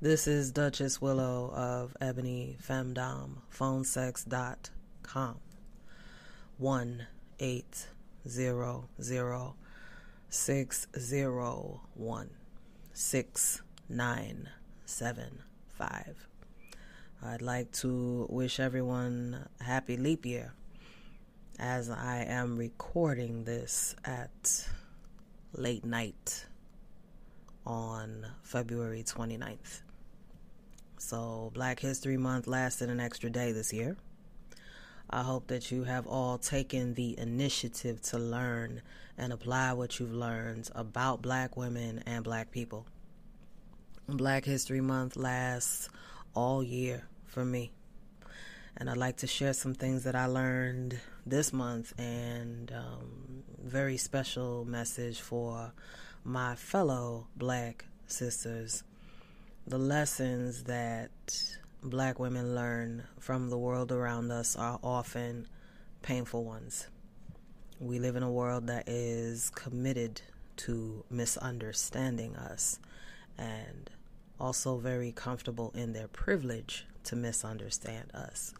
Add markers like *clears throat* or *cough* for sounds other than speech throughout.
This is Duchess Willow of Ebony Femdom, phonesex.com. 1 800 601 6975. I'd like to wish everyone a happy leap year as I am recording this at late night on February 29th. So, Black History Month lasted an extra day this year. I hope that you have all taken the initiative to learn and apply what you've learned about black women and black people. Black History Month lasts all year for me. And I'd like to share some things that I learned this month and um, very special message for my fellow black sisters. The lessons that black women learn from the world around us are often painful ones. We live in a world that is committed to misunderstanding us and also very comfortable in their privilege to misunderstand us.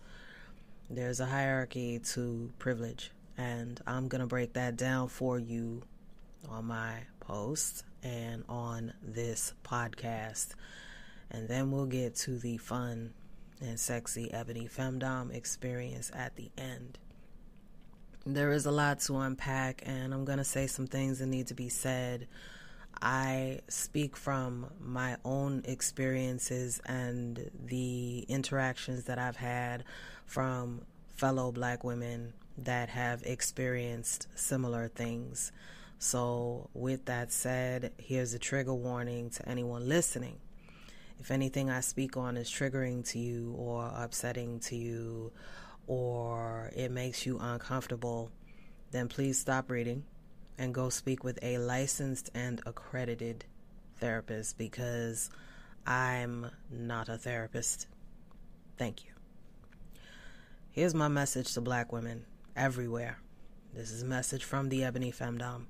There's a hierarchy to privilege, and I'm going to break that down for you on my post and on this podcast. And then we'll get to the fun and sexy Ebony Femdom experience at the end. There is a lot to unpack, and I'm going to say some things that need to be said. I speak from my own experiences and the interactions that I've had from fellow black women that have experienced similar things. So, with that said, here's a trigger warning to anyone listening. If anything I speak on is triggering to you or upsetting to you or it makes you uncomfortable, then please stop reading and go speak with a licensed and accredited therapist because I'm not a therapist. Thank you. Here's my message to black women everywhere. This is a message from the Ebony Femdom.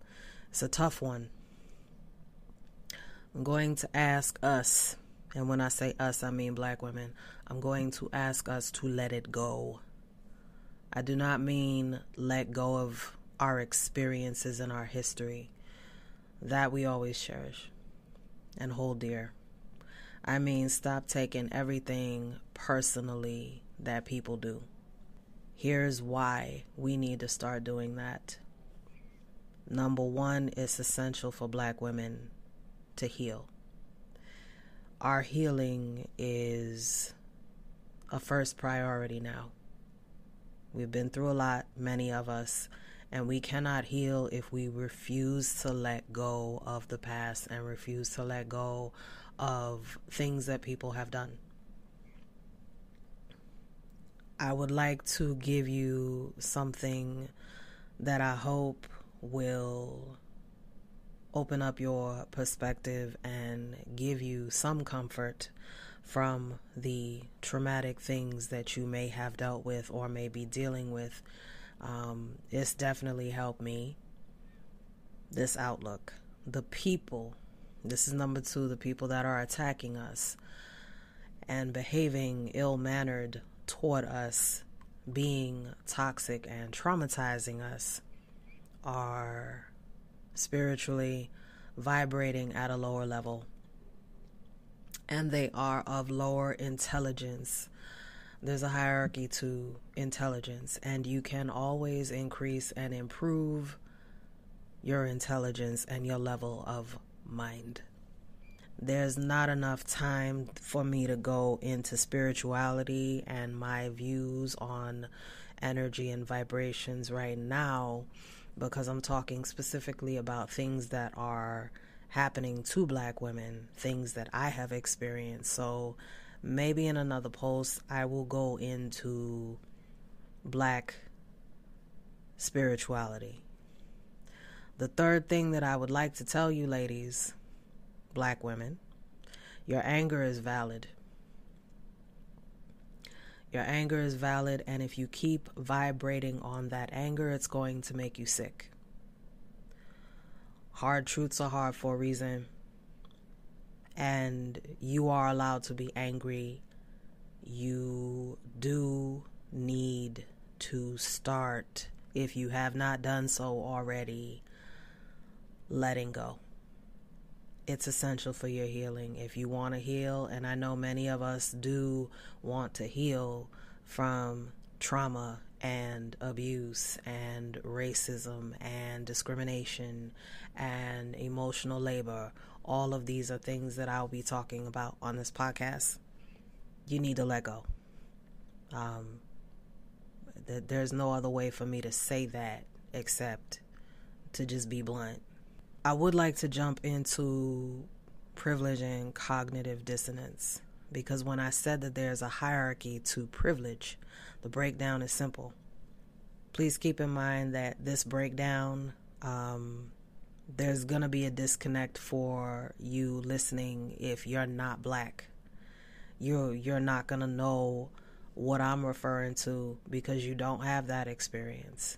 It's a tough one. I'm going to ask us, and when I say us, I mean black women, I'm going to ask us to let it go. I do not mean let go of our experiences and our history. That we always cherish and hold dear. I mean, stop taking everything personally that people do. Here's why we need to start doing that. Number one, it's essential for black women to heal. Our healing is a first priority now. We've been through a lot, many of us, and we cannot heal if we refuse to let go of the past and refuse to let go of things that people have done. I would like to give you something that I hope will open up your perspective and give you some comfort from the traumatic things that you may have dealt with or may be dealing with. Um, it's definitely helped me. This outlook. The people, this is number two, the people that are attacking us and behaving ill mannered toward us, being toxic and traumatizing us are spiritually vibrating at a lower level and they are of lower intelligence. There's a hierarchy to intelligence, and you can always increase and improve your intelligence and your level of mind. There's not enough time for me to go into spirituality and my views on energy and vibrations right now because I'm talking specifically about things that are happening to black women, things that I have experienced. So maybe in another post, I will go into black spirituality. The third thing that I would like to tell you, ladies, black women, your anger is valid. Your anger is valid, and if you keep vibrating on that anger, it's going to make you sick. Hard truths are hard for a reason. and you are allowed to be angry, you do need to start, if you have not done so already, letting go. It's essential for your healing. If you want to heal, and I know many of us do want to heal from trauma and abuse and racism and discrimination and emotional labor. All of these are things that I'll be talking about on this podcast. You need to let go. Um, th- there's no other way for me to say that except to just be blunt. I would like to jump into privilege and cognitive dissonance because when I said that there's a hierarchy to privilege, the breakdown is simple. Please keep in mind that this breakdown, um, there's going to be a disconnect for you listening if you're not black. You're, you're not going to know what I'm referring to because you don't have that experience.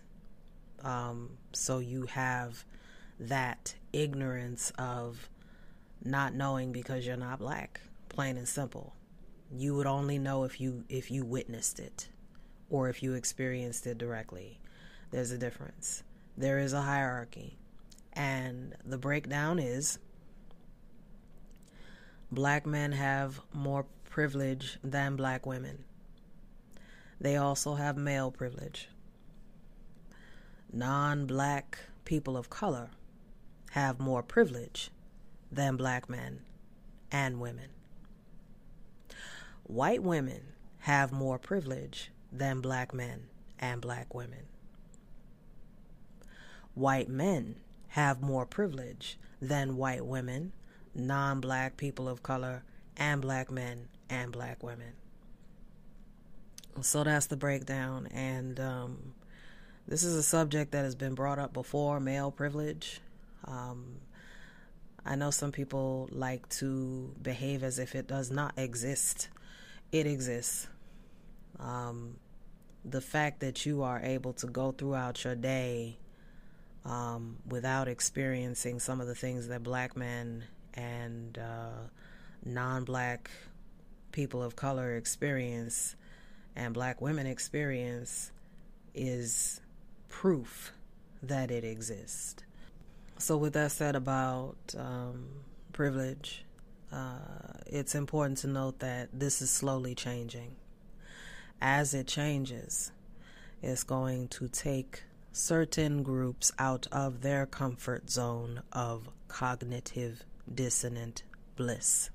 Um, so you have that ignorance of not knowing because you're not black plain and simple. You would only know if you if you witnessed it or if you experienced it directly. There's a difference. There is a hierarchy. And the breakdown is black men have more privilege than black women. They also have male privilege. Non black people of color have more privilege than black men and women. White women have more privilege than black men and black women. White men have more privilege than white women, non black people of color, and black men and black women. So that's the breakdown. And um, this is a subject that has been brought up before male privilege. Um, I know some people like to behave as if it does not exist it exists. Um, the fact that you are able to go throughout your day um, without experiencing some of the things that black men and uh, non black people of color experience and black women experience is proof that it exists. So, with that said about um, privilege, uh, it's important to note that this is slowly changing. As it changes, it's going to take certain groups out of their comfort zone of cognitive dissonant bliss.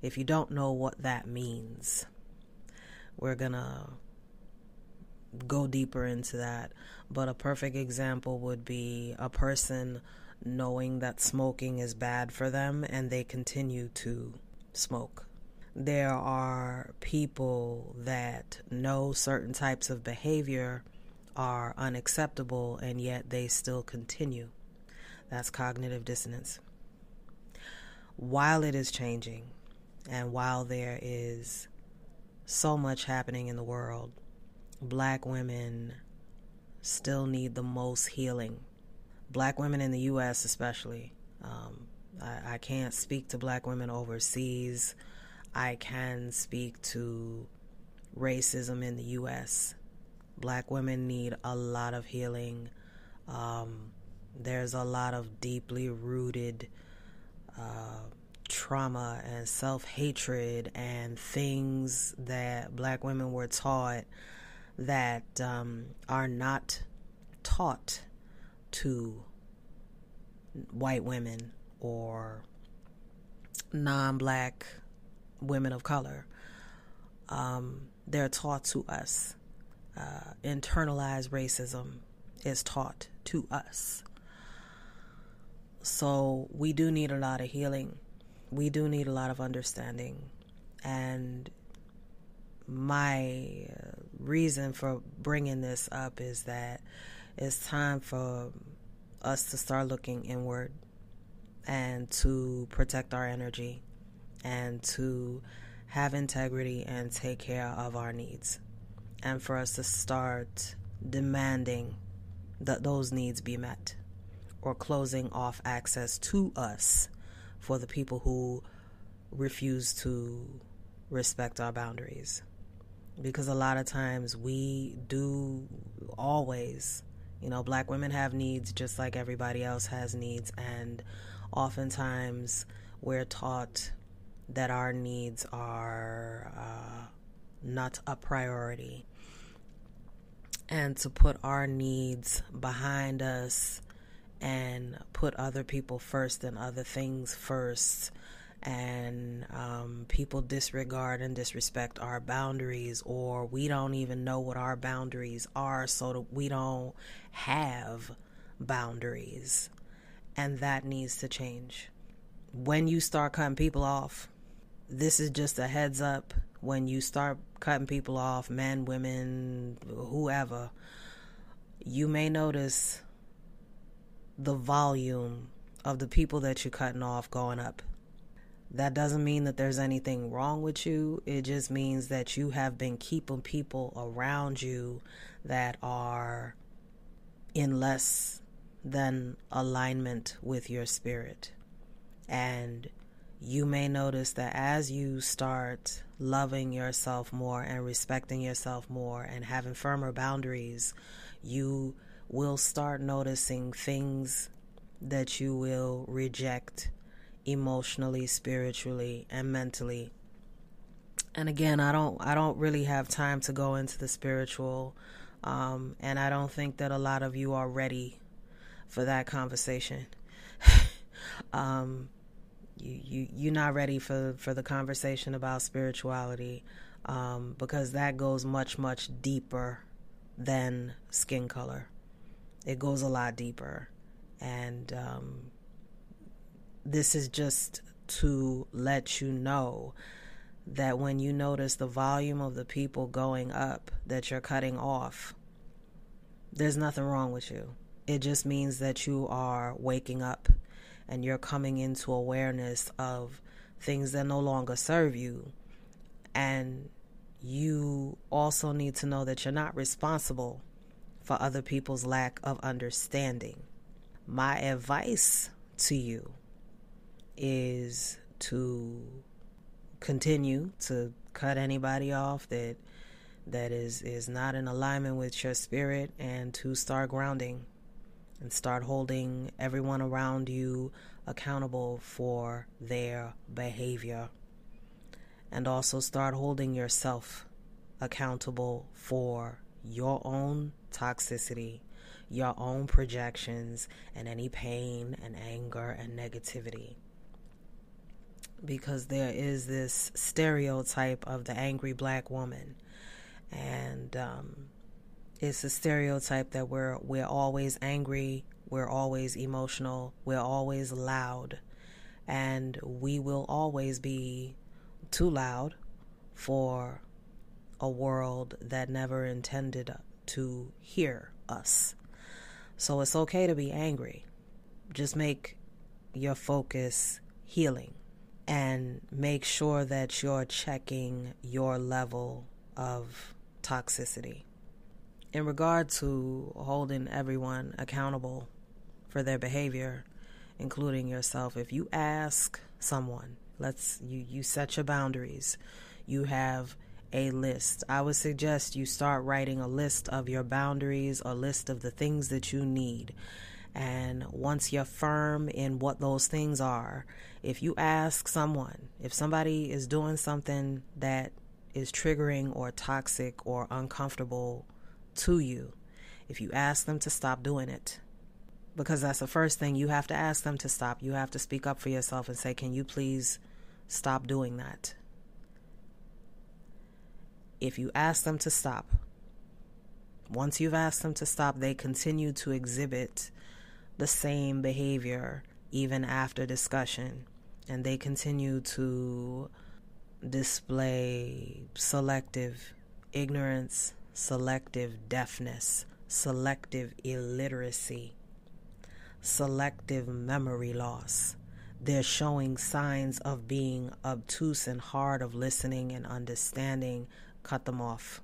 If you don't know what that means, we're going to go deeper into that. But a perfect example would be a person knowing that smoking is bad for them and they continue to smoke. There are people that know certain types of behavior are unacceptable and yet they still continue. That's cognitive dissonance. While it is changing and while there is so much happening in the world, black women still need the most healing black women in the U.S., especially. Um, I, I can't speak to black women overseas. I can speak to racism in the U.S. Black women need a lot of healing. Um, there's a lot of deeply rooted uh, trauma and self hatred and things that black women were taught that um, are not taught to white women or non black women of color. Um, they're taught to us. Uh, internalized racism is taught to us. So we do need a lot of healing. We do need a lot of understanding. And my reason for bringing this up is that it's time for us to start looking inward and to protect our energy and to have integrity and take care of our needs. And for us to start demanding that those needs be met or closing off access to us for the people who refuse to respect our boundaries. Because a lot of times we do always, you know, black women have needs just like everybody else has needs, and oftentimes we're taught that our needs are uh, not a priority. And to put our needs behind us and put other people first and other things first and um, people disregard and disrespect our boundaries, or we don't even know what our boundaries are, so we don't have boundaries. And that needs to change. When you start cutting people off, this is just a heads up. When you start cutting people off, men, women, whoever, you may notice the volume of the people that you're cutting off going up that doesn't mean that there's anything wrong with you. It just means that you have been keeping people around you that are in less than alignment with your spirit. And you may notice that as you start loving yourself more and respecting yourself more and having firmer boundaries, you will start noticing things that you will reject emotionally, spiritually, and mentally. And again, I don't I don't really have time to go into the spiritual um, and I don't think that a lot of you are ready for that conversation. *laughs* um, you, you you're not ready for, for the conversation about spirituality um, because that goes much much deeper than skin color. It goes a lot deeper, and um, this is just to let you know that when you notice the volume of the people going up that you're cutting off, there's nothing wrong with you. It just means that you are waking up and you're coming into awareness of things that no longer serve you. And you also need to know that you're not responsible for other people's lack of understanding. My advice to you is to continue to cut anybody off that that is is not in alignment with your spirit and to start grounding and start holding everyone around you accountable for their behavior. And also start holding yourself accountable for your own toxicity your own projections and any pain and anger and negativity because there is this stereotype of the angry black woman, and um, it's a stereotype that we're we're always angry, we're always emotional, we're always loud, and we will always be too loud for a world that never intended to hear us. So it's okay to be angry. Just make your focus healing and make sure that you're checking your level of toxicity. In regard to holding everyone accountable for their behavior, including yourself, if you ask someone, let's you you set your boundaries. You have a list. I would suggest you start writing a list of your boundaries, a list of the things that you need. And once you're firm in what those things are, if you ask someone, if somebody is doing something that is triggering or toxic or uncomfortable to you, if you ask them to stop doing it, because that's the first thing you have to ask them to stop. You have to speak up for yourself and say, Can you please stop doing that? If you ask them to stop, once you've asked them to stop, they continue to exhibit the same behavior even after discussion. And they continue to display selective ignorance, selective deafness, selective illiteracy, selective memory loss. They're showing signs of being obtuse and hard of listening and understanding. Cut them off.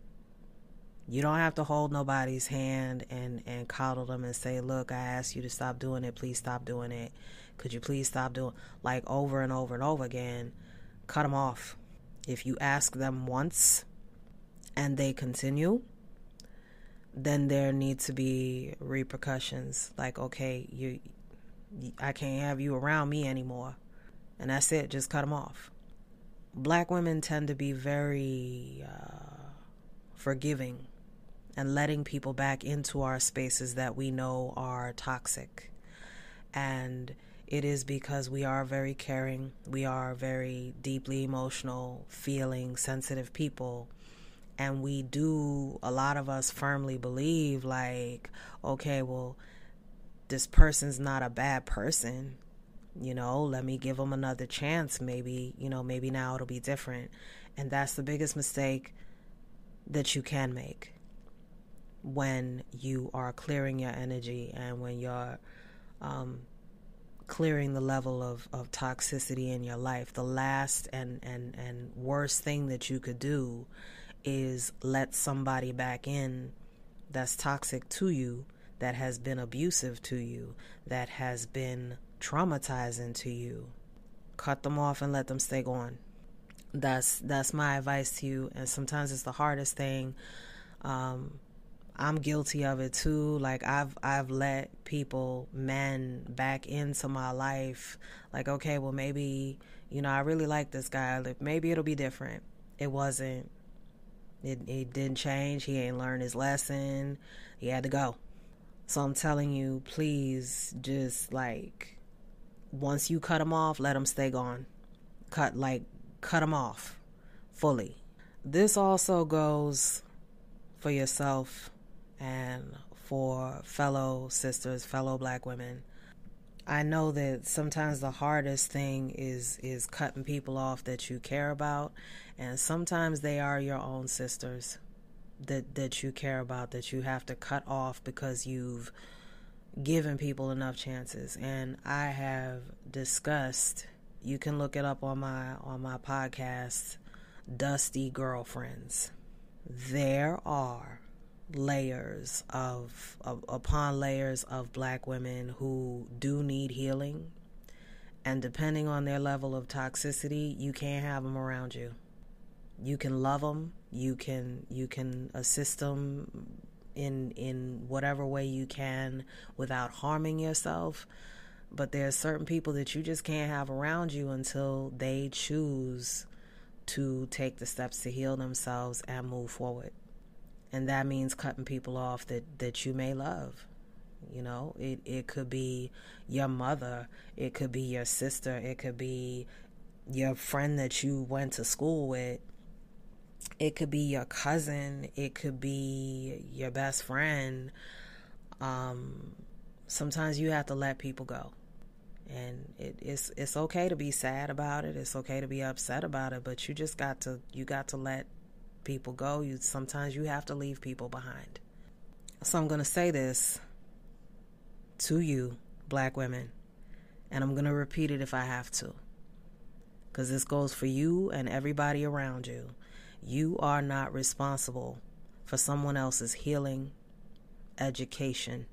You don't have to hold nobody's hand and, and coddle them and say, Look, I asked you to stop doing it. Please stop doing it. Could you please stop doing like over and over and over again? cut them off. If you ask them once and they continue, then there need to be repercussions. Like, okay, you, I can't have you around me anymore, and that's it. Just cut them off. Black women tend to be very uh, forgiving and letting people back into our spaces that we know are toxic. And it is because we are very caring, we are very deeply emotional, feeling, sensitive people. And we do, a lot of us firmly believe, like, okay, well, this person's not a bad person. You know, let me give them another chance. Maybe, you know, maybe now it'll be different. And that's the biggest mistake that you can make when you are clearing your energy and when you're um, clearing the level of, of toxicity in your life. The last and, and, and worst thing that you could do is let somebody back in that's toxic to you, that has been abusive to you, that has been traumatizing to you. Cut them off and let them stay gone. That's that's my advice to you. And sometimes it's the hardest thing. Um, I'm guilty of it too. Like I've I've let people, men, back into my life. Like okay, well maybe you know I really like this guy. Like maybe it'll be different. It wasn't. It it didn't change. He ain't learned his lesson. He had to go. So I'm telling you, please just like once you cut him off, let him stay gone. Cut like cut him off fully. This also goes for yourself and for fellow sisters, fellow black women. I know that sometimes the hardest thing is is cutting people off that you care about and sometimes they are your own sisters that that you care about that you have to cut off because you've given people enough chances and I have discussed you can look it up on my on my podcast Dusty Girlfriends. There are layers of, of upon layers of black women who do need healing. And depending on their level of toxicity you can't have them around you. You can love them you can you can assist them in in whatever way you can without harming yourself. But there are certain people that you just can't have around you until they choose to take the steps to heal themselves and move forward and that means cutting people off that that you may love. You know it it could be your mother it could be your sister it could be your friend that you went to school with it could be your cousin it could be your best friend. Um sometimes you have to let people go. And it, it's it's okay to be sad about it it's okay to be upset about it but you just got to you got to let people go. You sometimes you have to leave people behind. So I'm going to say this to you, black women, and I'm going to repeat it if I have to. Cuz this goes for you and everybody around you. You are not responsible for someone else's healing, education,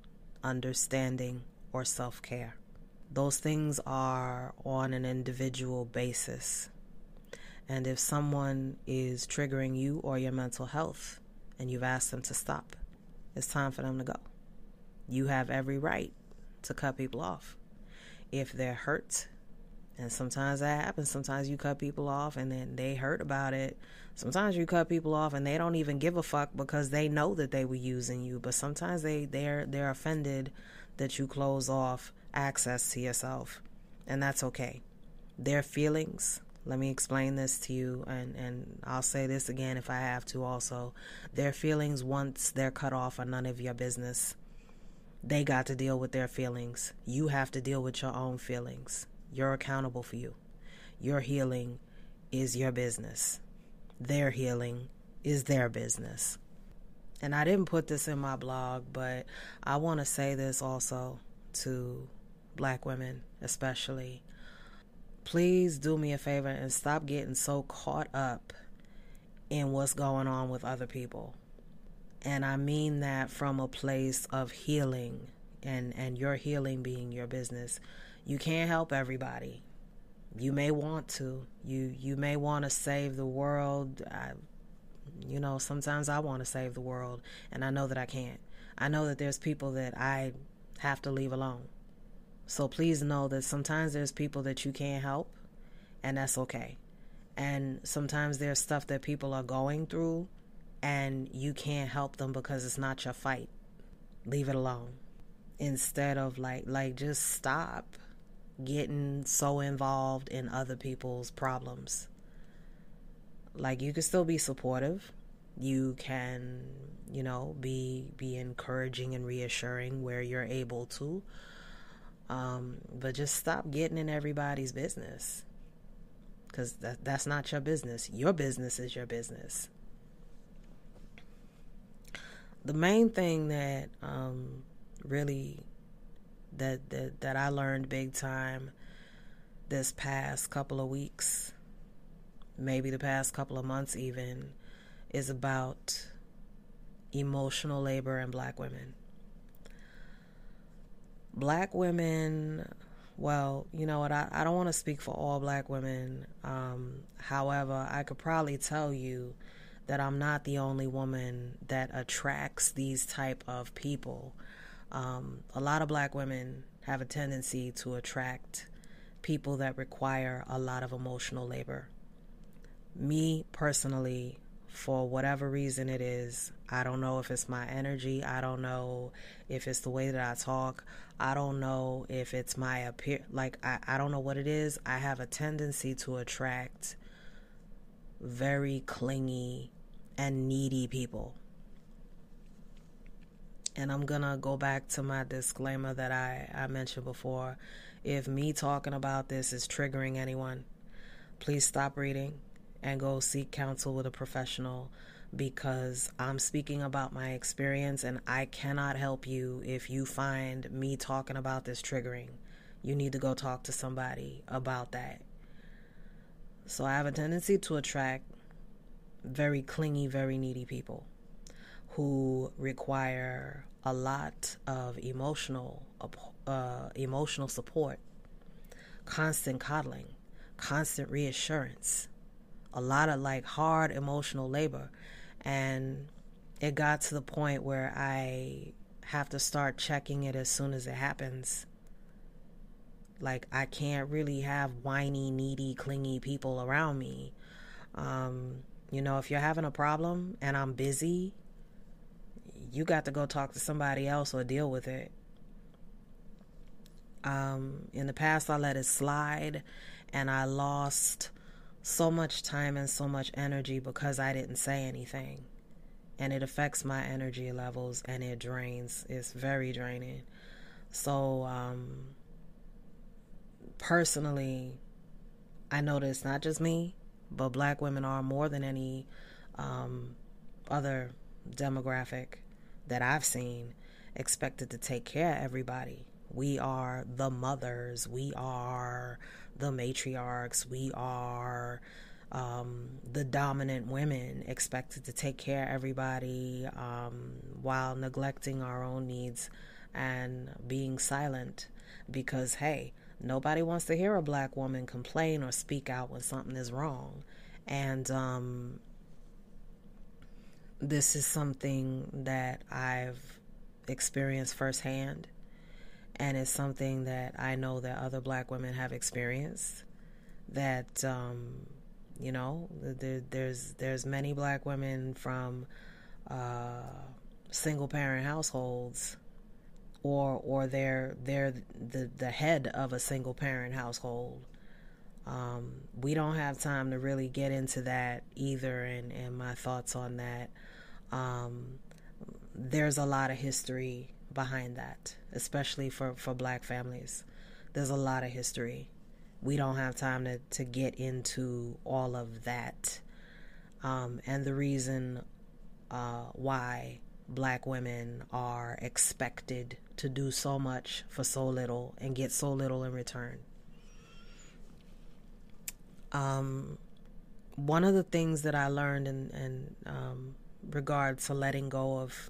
understanding, or self-care. Those things are on an individual basis. And if someone is triggering you or your mental health and you've asked them to stop, it's time for them to go. You have every right to cut people off. If they're hurt, and sometimes that happens, sometimes you cut people off and then they hurt about it. Sometimes you cut people off and they don't even give a fuck because they know that they were using you, but sometimes they they're they're offended that you close off access to yourself. And that's okay. Their feelings let me explain this to you, and, and I'll say this again if I have to also. Their feelings, once they're cut off, are none of your business. They got to deal with their feelings. You have to deal with your own feelings. You're accountable for you. Your healing is your business. Their healing is their business. And I didn't put this in my blog, but I want to say this also to black women, especially please do me a favor and stop getting so caught up in what's going on with other people. And I mean that from a place of healing and, and your healing being your business. You can't help everybody. you may want to. You you may want to save the world. I, you know, sometimes I want to save the world, and I know that I can't. I know that there's people that I have to leave alone. So please know that sometimes there's people that you can't help, and that's okay. And sometimes there's stuff that people are going through, and you can't help them because it's not your fight. Leave it alone. Instead of like, like just stop getting so involved in other people's problems. Like you can still be supportive. You can, you know, be be encouraging and reassuring where you're able to. Um, but just stop getting in everybody's business. Cuz that that's not your business. Your business is your business. The main thing that um, really that, that that I learned big time this past couple of weeks, maybe the past couple of months even, is about emotional labor in black women. Black women, well, you know what, I, I don't want to speak for all black women. Um, however, I could probably tell you that I'm not the only woman that attracts these type of people um, a lot of black women have a tendency to attract people that require a lot of emotional labor. Me personally, for whatever reason it is, I don't know if it's my energy, I don't know if it's the way that I talk, I don't know if it's my appear like I, I don't know what it is. I have a tendency to attract very clingy and needy people. And I'm gonna go back to my disclaimer that I, I mentioned before. If me talking about this is triggering anyone, please stop reading and go seek counsel with a professional because I'm speaking about my experience and I cannot help you if you find me talking about this triggering. You need to go talk to somebody about that. So I have a tendency to attract very clingy, very needy people who require a lot of emotional uh, emotional support, constant coddling, constant reassurance, a lot of like hard emotional labor, and it got to the point where I have to start checking it as soon as it happens. Like I can't really have whiny, needy, clingy people around me. Um, you know, if you're having a problem and I'm busy you got to go talk to somebody else or deal with it. Um, in the past, I let it slide and I lost so much time and so much energy because I didn't say anything. And it affects my energy levels and it drains. It's very draining. So, um, personally, I it's not just me, but black women are more than any um, other demographic that I've seen expected to take care of everybody. We are the mothers, we are the matriarchs, we are um, the dominant women expected to take care of everybody um, while neglecting our own needs and being silent because, hey, nobody wants to hear a black woman complain or speak out when something is wrong. And um, this is something that I've experienced firsthand, and it's something that I know that other black women have experienced. That um, you know, there, there's there's many black women from uh, single parent households, or or they're they're the the head of a single parent household. Um, we don't have time to really get into that either, and, and my thoughts on that. Um, there's a lot of history behind that, especially for, for black families. There's a lot of history. We don't have time to, to get into all of that. Um, and the reason uh, why black women are expected to do so much for so little and get so little in return. Um, one of the things that I learned in, in um, regard to letting go of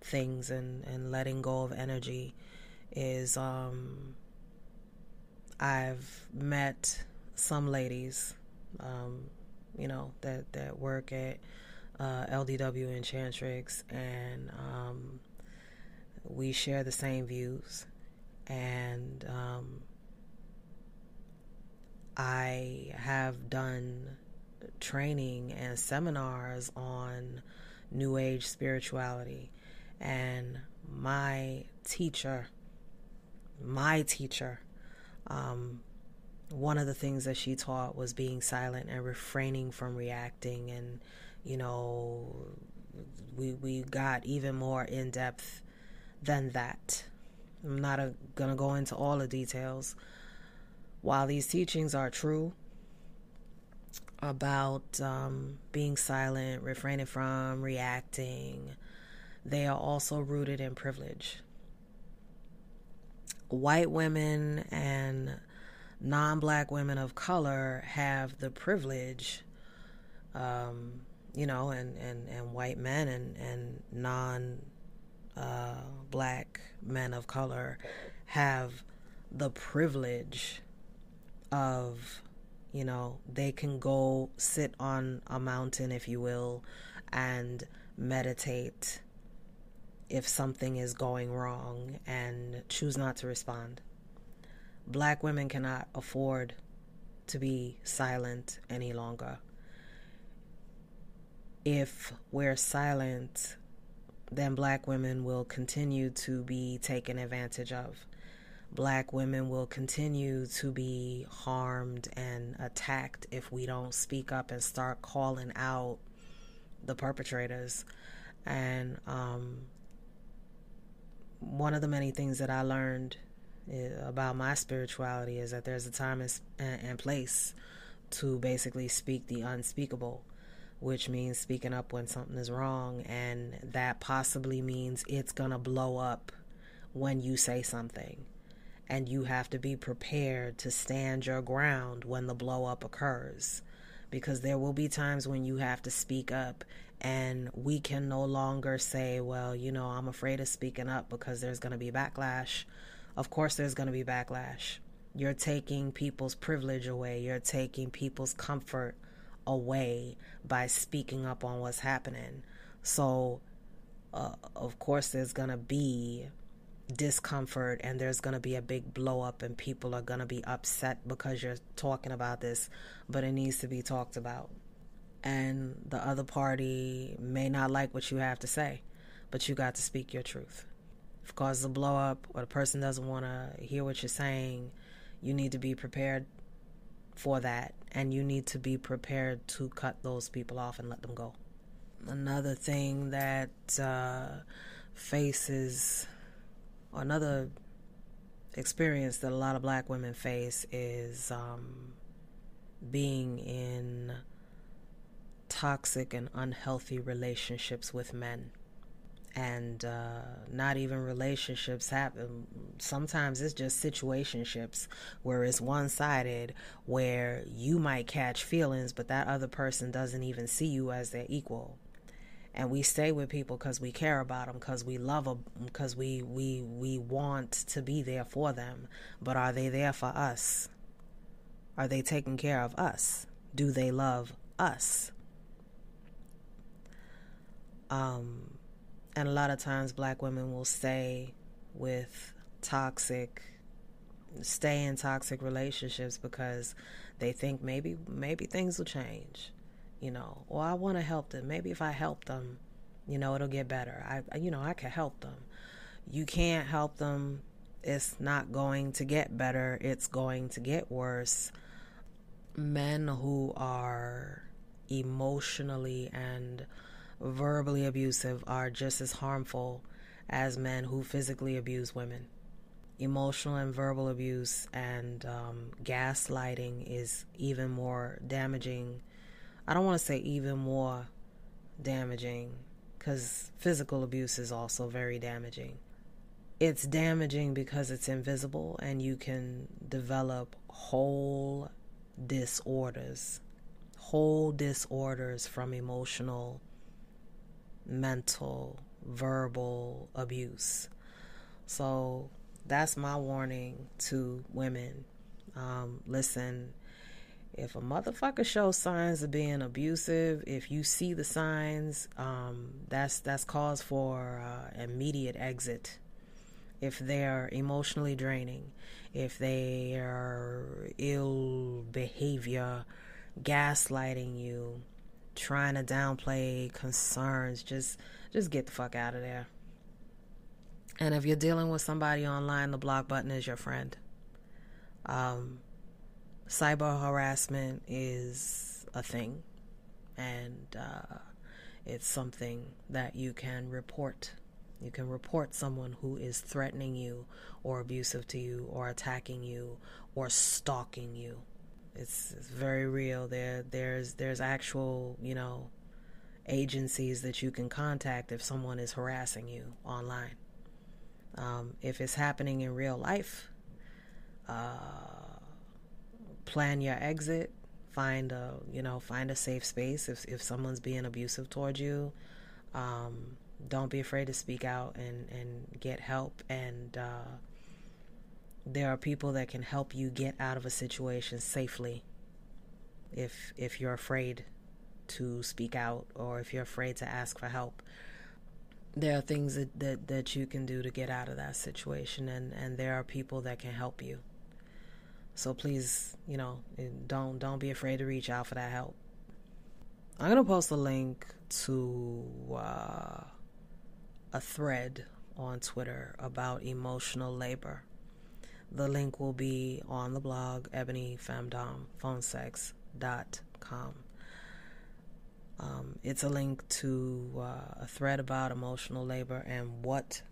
things and, and letting go of energy is um, I've met some ladies, um, you know, that, that work at uh, LDW Enchantrix, and um, we share the same views. And um, I have done training and seminars on New Age spirituality. And my teacher, my teacher, um, one of the things that she taught was being silent and refraining from reacting. And, you know, we, we got even more in depth than that. I'm not to go into all the details. While these teachings are true, about um, being silent, refraining from reacting, they are also rooted in privilege. White women and non black women of color have the privilege, um, you know, and, and, and white men and, and non uh, black men of color have the privilege of you know, they can go sit on a mountain, if you will, and meditate if something is going wrong and choose not to respond. Black women cannot afford to be silent any longer. If we're silent, then black women will continue to be taken advantage of black women will continue to be harmed and attacked if we don't speak up and start calling out the perpetrators. And um, one of the many things that I learned eh, about my spirituality is that there's a time and place to basically speak the unspeakable, which means speaking up when something is wrong. And that possibly means it's going to blow up when you say something and you have to be prepared to stand your ground when the blow up occurs because there will be times when you have to speak up and we can no longer say well you know i'm afraid of speaking up because there's going to be backlash. Of course there's going to be backlash. You're taking people's privilege away. You're taking people's comfort away by speaking up on what's happening. So uh, of course there's going to be discomfort and there's going to be a big blow up and people are going to be upset because you're talking about this, but it needs to be talked about. And the other party may not like what you have to say, but you got to speak your truth. If it causes a blow up or the person doesn't want to hear what you're saying, you need to be prepared for that and you need to be prepared to cut those people off and let them go. Another thing that uh, faces another experience that a lot of black women face is um, being in toxic and unhealthy relationships with men. And uh, not even relationships happen. Sometimes it's just situationships where it's one sided, where you might catch feelings, but that other person doesn't even see you as their equal and we stay with people because we care about them because we love them because we we we want to be there for them. But are they there for us? Are they taking care of us? Do they love us? Um and a lot of times black women will stay with toxic stay in toxic relationships because they think maybe maybe things will change you know, or I want to help them. Maybe if I help them, you know, it'll get better. I, you know, I can help them. You can't help them. It's not going to get better. It's going to get worse. Men who are emotionally and verbally abusive are just as harmful as men who physically abuse women. Emotional and verbal abuse and um, gaslighting is even more damaging I don't want to say even more damaging because physical abuse is also very damaging. It's damaging because it's invisible and you can develop whole disorders, whole disorders from emotional, mental, verbal abuse. So that's my warning to women Um, listen, if a motherfucker shows signs of being abusive, if you see the signs, um, that's that's cause for uh, immediate exit. If they're emotionally draining, if they are ill behavior, gaslighting you, trying to downplay concerns, just just get the fuck out of there. And if you're dealing with somebody online, the block button is your friend. Um, cyber harassment is a thing, and uh, it's something that you can report. You can report someone who is threatening you, or abusive to you, or attacking you, or stalking you. It's, it's very real. There, there's, there's actual, you know, agencies that you can contact if someone is harassing you online. Um, if it's happening in real life, uh, plan your exit. Find a you know find a safe space if if someone's being abusive towards you. Um, don't be afraid to speak out and and get help. And uh, there are people that can help you get out of a situation safely. If if you're afraid to speak out or if you're afraid to ask for help there are things that, that, that you can do to get out of that situation and, and there are people that can help you so please you know don't don't be afraid to reach out for that help. I'm to post a link to uh, a thread on twitter about emotional labor. The link will be on the blog ebonyfemdomphonesex.com um, it's a link to uh, a thread about emotional labor and what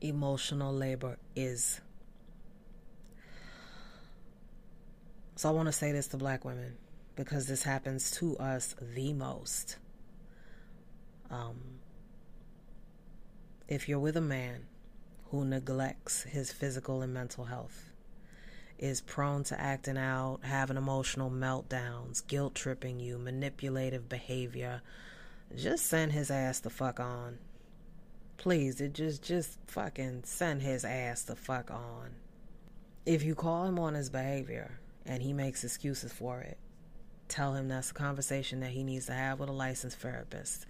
emotional labor is. So I want to say this to black women because this happens to us the most. Um, if you're with a man who neglects his physical and mental health, is prone to acting out, having emotional meltdowns, guilt tripping you, manipulative behavior, just send his ass the fuck on. Please, it just just fucking send his ass the fuck on. If you call him on his behavior and he makes excuses for it, tell him that's a conversation that he needs to have with a licensed therapist.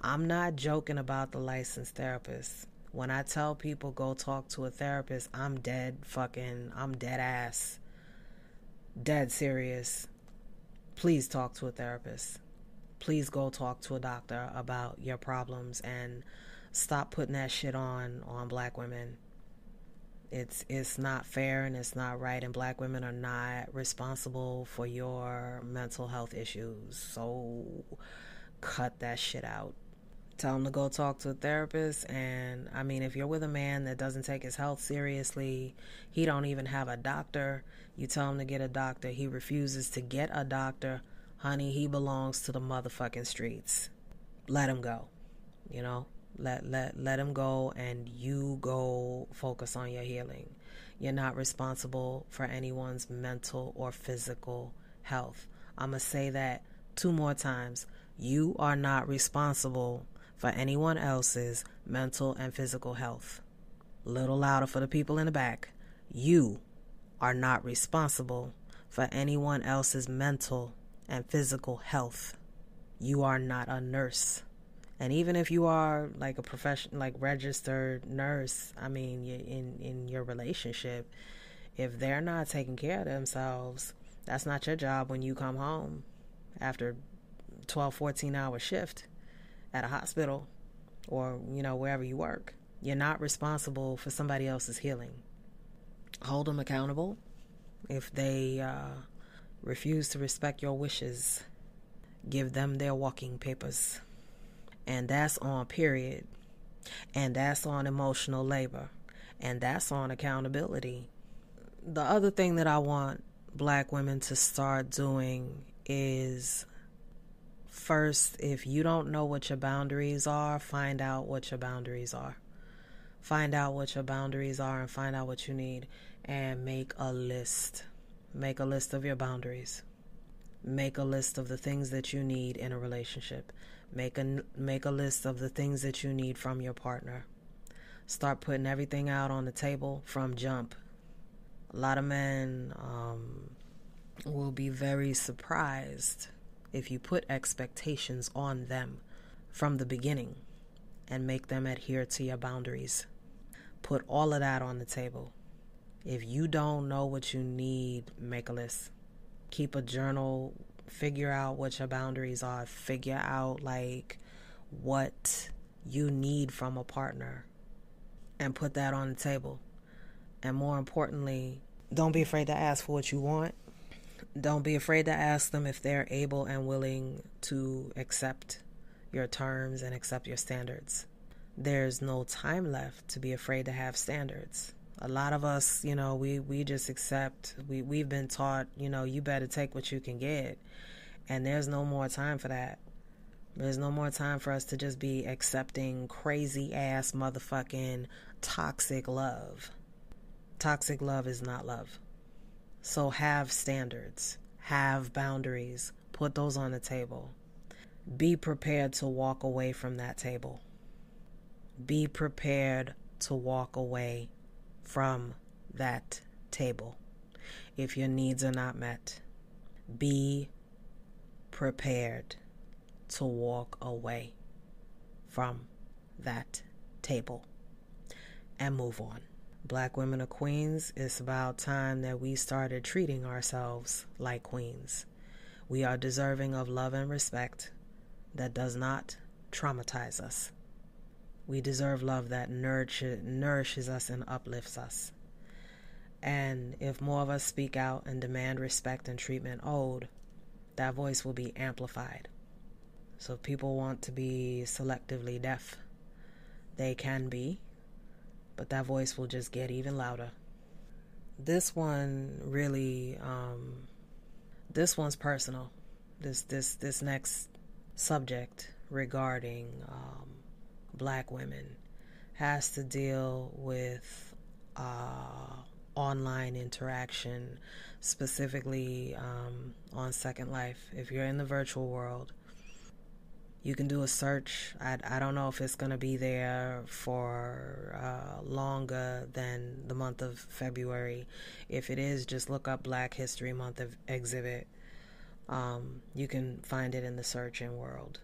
I'm not joking about the licensed therapist. When I tell people go talk to a therapist, I'm dead fucking, I'm dead ass. Dead serious. Please talk to a therapist. Please go talk to a doctor about your problems and stop putting that shit on on black women. It's it's not fair and it's not right and black women are not responsible for your mental health issues. So cut that shit out. Tell him to go talk to a therapist and i mean if you're with a man that doesn't take his health seriously he don't even have a doctor you tell him to get a doctor. He refuses to get a doctor. Honey he belongs to the motherfucking streets. Let him go you know let let let him go and you go focus on your healing you're not responsible for anyone's mental or physical health i'm going to say that two more times you are not responsible for anyone else's mental and physical health. Little louder for the people in the back. You are not responsible for anyone else's mental and physical health. You are not a nurse. And even if you are like a profession like registered nurse, I mean in in your relationship, if they're not taking care of themselves, that's not your job when you come home after 12 14 hour shift at a hospital or, you know, wherever you work. You're not responsible for somebody else's healing. Hold them accountable. If they uh, refuse to respect your wishes, give them their walking papers. And that's on period. And that's on emotional labor. And that's on accountability. The other thing that I want black women to start doing is first, if you don't know what your boundaries are, find out what your boundaries are. Find out what your boundaries are and find out what you need and make a list. Make a list of your boundaries. Make a list of the things that you need in a relationship. Make a make a list of the things that you need from your partner. Start putting everything out on the table from jump. A lot of men um, will be very surprised if you put expectations on them from the beginning and make them adhere to your boundaries. Put all of that on the table. If you don't know what you need, make a list. Keep a journal, figure out what your boundaries are, figure out like what you need from a partner and put that on the table. And more importantly, don't be afraid to ask for what you want. Don't be afraid to ask them if they're able and willing to accept your terms and accept your standards. There's no time left to be afraid to have standards. A lot of us, you know, we, we just accept, we, we've been taught, you know, you better take what you can get. And there's no more time for that. There's no more time for us to just be accepting crazy ass motherfucking toxic love. Toxic love is not love. So have standards, have boundaries, put those on the table. Be prepared to walk away from that table. Be prepared to walk away from that table if your needs are not met. Be prepared to walk away from that table and move on. Black women are queens. It's about time that we started treating ourselves like queens. We are deserving of love and respect that does not traumatize us. We deserve love that nourishes, nourishes us and uplifts us. And if more of us speak out and demand respect and treatment owed, that voice will be amplified. So if people want to be selectively deaf, they can be, but that voice will just get even louder. This one really, um, this one's personal. This this this next subject regarding um, black women has to deal with uh, online interaction, specifically um, on Second Life. If you're in the virtual world, you can do a search. I, I don't know if it's going to be there for uh, longer than the month of February. If it is, just look up Black History Month exhibit. Um, you can find it in the search searching world.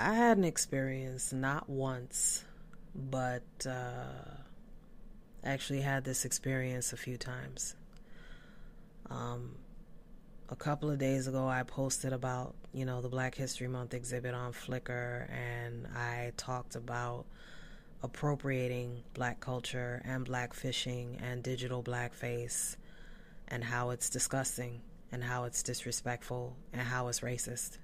I had an experience not once, but uh, actually had this experience a few times. Um, a couple of days ago, I posted about, you know, the Black History Month exhibit on Flickr, and I talked about appropriating black culture and black fishing and digital blackface and how it's disgusting and how it's disrespectful and how it's racist.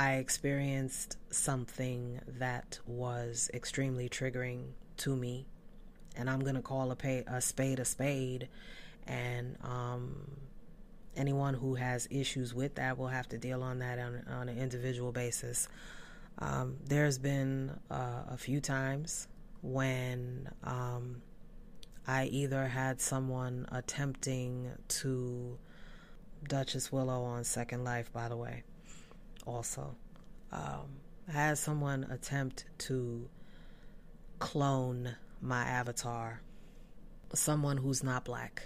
I experienced something that was extremely triggering to me, and I'm going to call a, pay, a spade a spade. And um, anyone who has issues with that will have to deal on that on, on an individual basis. Um, there's been uh, a few times when um, I either had someone attempting to Duchess Willow on Second Life, by the way, also. Um, I had someone attempt to clone my avatar, someone who's not black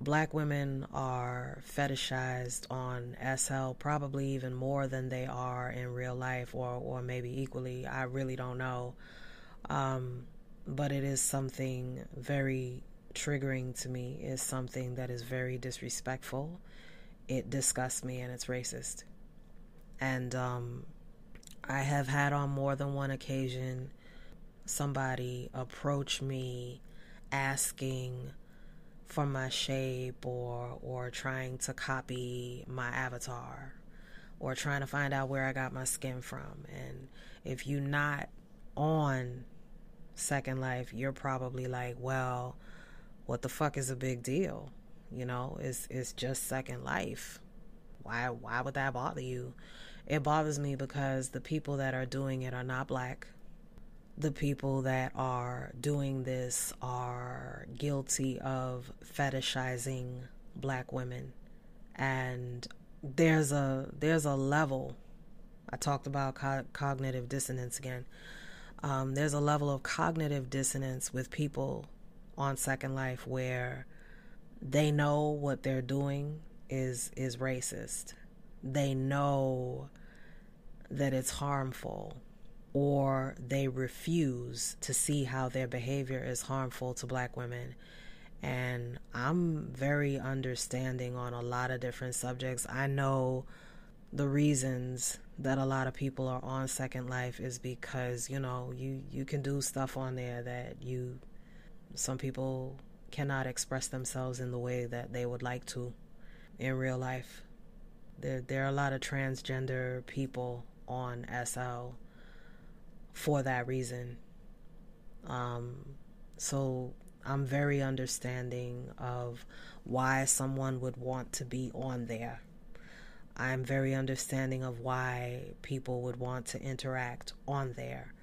black women are fetishized on SL probably even more than they are in real life or, or maybe equally. I really don't know. Um, but it is something very triggering to me. It's something that is very disrespectful. It disgusts me and it's racist. And um, I have had on more than one occasion somebody approach me asking for my shape or or trying to copy my avatar or trying to find out where I got my skin from. And if you're not on Second Life, you're probably like, well, what the fuck is a big deal? You know, it's it's just Second Life. Why why would that bother you? It bothers me because the people that are doing it are not black. The people that are doing this are guilty of fetishizing black women. And there's a there's a level I talked about co- cognitive dissonance again. Um, there's a level of cognitive dissonance with people on Second Life where they know what they're doing is is racist. They know that it's harmful or they refuse to see how their behavior is harmful to black women. And I'm very understanding on a lot of different subjects. I know the reasons that a lot of people are on Second Life is because, you know, you, you can do stuff on there that you, some people cannot express themselves in the way that they would like to in real life. There, there are a lot of transgender people on SL for that reason. Um, so I'm very understanding of why someone would want to be on there. I'm very understanding of why people would want to interact on there.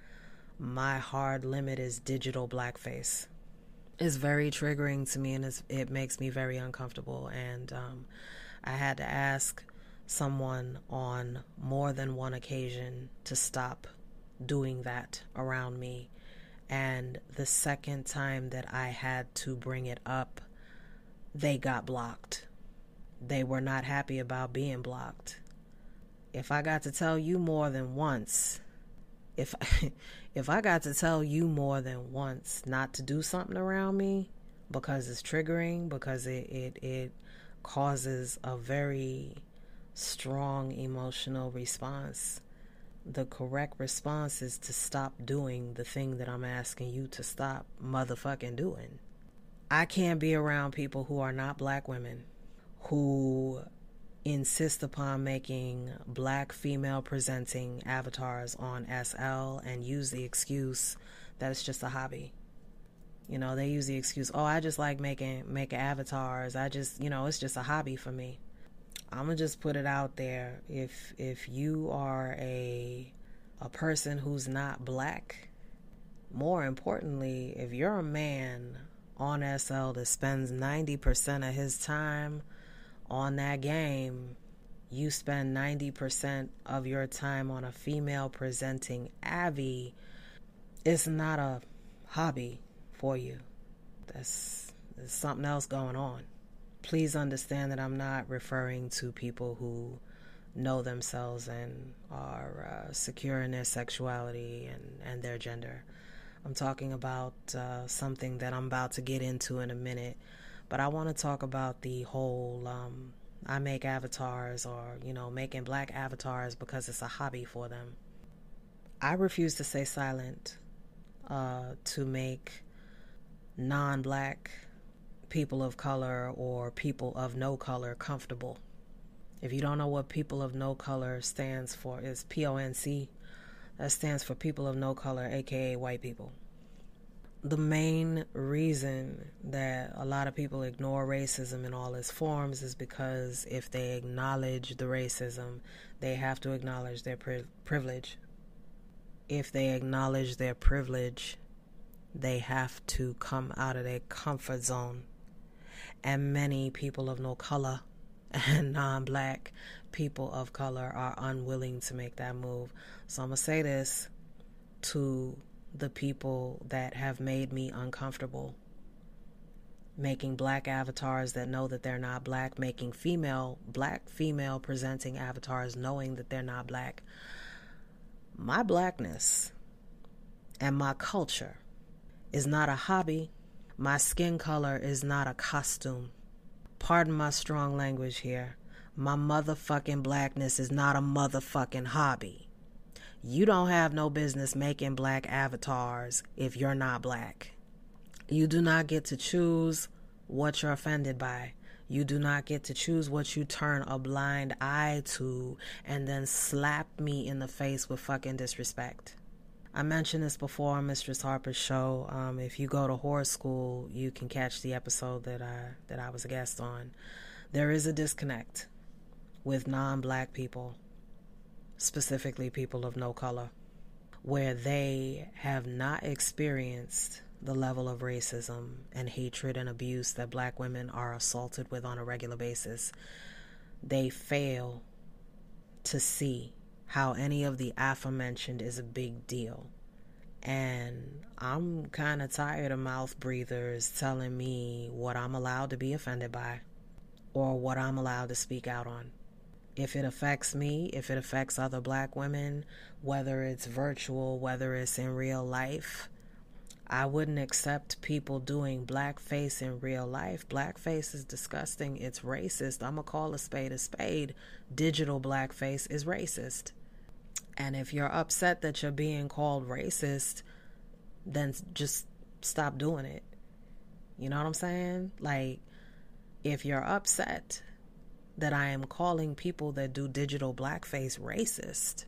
My hard limit is digital blackface. It's very triggering to me and it makes me very uncomfortable. And um, I had to ask someone on more than one occasion to stop doing that around me. And the second time that I had to bring it up, they got blocked they were not happy about being blocked. If I got to tell you more than once, if *laughs* if I got to tell you more than once not to do something around me because it's triggering, because it it, it causes a very strong emotional response, the correct response is to stop doing the thing that I'm asking you to stop motherfucking doing. I can't be around people who are not black women who insist upon making black female presenting avatars on SL and use the excuse that it's just a hobby. You know, they use the excuse, "Oh, I just like making making avatars. I just, you know, it's just a hobby for me." I'm going to just put it out there. If if you are a a person who's not black, more importantly, if you're a man on SL that spends 90% of his time on that game, you spend 90% of your time on a female presenting Avi, it's not a hobby for you. That's there's something else going on. Please understand that I'm not referring to people who know themselves and are uh, secure in their sexuality and, and their gender. I'm talking about uh, something that I'm about to get into in a minute but I want to talk about the whole um, I make avatars or, you know, making black avatars because it's a hobby for them. I refuse to stay silent uh, to make non black people of color or people of no color comfortable. If you don't know what people of no color stands for, is PONC. That stands for people of no color, aka white people the main reason that a lot of people ignore racism in all its forms is because if they acknowledge the racism, they have to acknowledge their pri- privilege. If they acknowledge their privilege, they have to come out of their comfort zone. And many people of no color *laughs* and non black people of color are unwilling to make that move. So I'm going to say this to the people that have made me uncomfortable. Making black avatars that know that they're not black, making female, black female presenting avatars knowing that they're not black. My blackness and my culture is not a hobby. My skin color is not a costume. Pardon my strong language here. My motherfucking blackness is not a motherfucking hobby. You don't have no business making black avatars if you're not black. You do not get to choose what you're offended by. You do not get to choose what you turn a blind eye to and then slap me in the face with fucking disrespect. I mentioned this before on Mistress Harper's show. Um, if you go to horror school, you can catch the episode that I that I was a guest on. There is a disconnect with non-black people specifically people of no color, where they have not experienced the level of racism and hatred and abuse that black women are assaulted with on a regular basis. They fail to see how any of the aforementioned is a big deal. And I'm kind of tired of mouth breathers telling me what I'm allowed to be offended by or what I'm allowed to speak out on. If it affects me, if it affects other black women, whether it's virtual, whether it's in real life, I wouldn't accept people doing blackface in real life. Blackface is disgusting. It's racist. I'm going to call a spade a spade. Digital blackface is racist. And if you're upset that you're being called racist, then just stop doing it. You know what I'm saying? Like, if you're upset that I am calling people that do digital blackface racist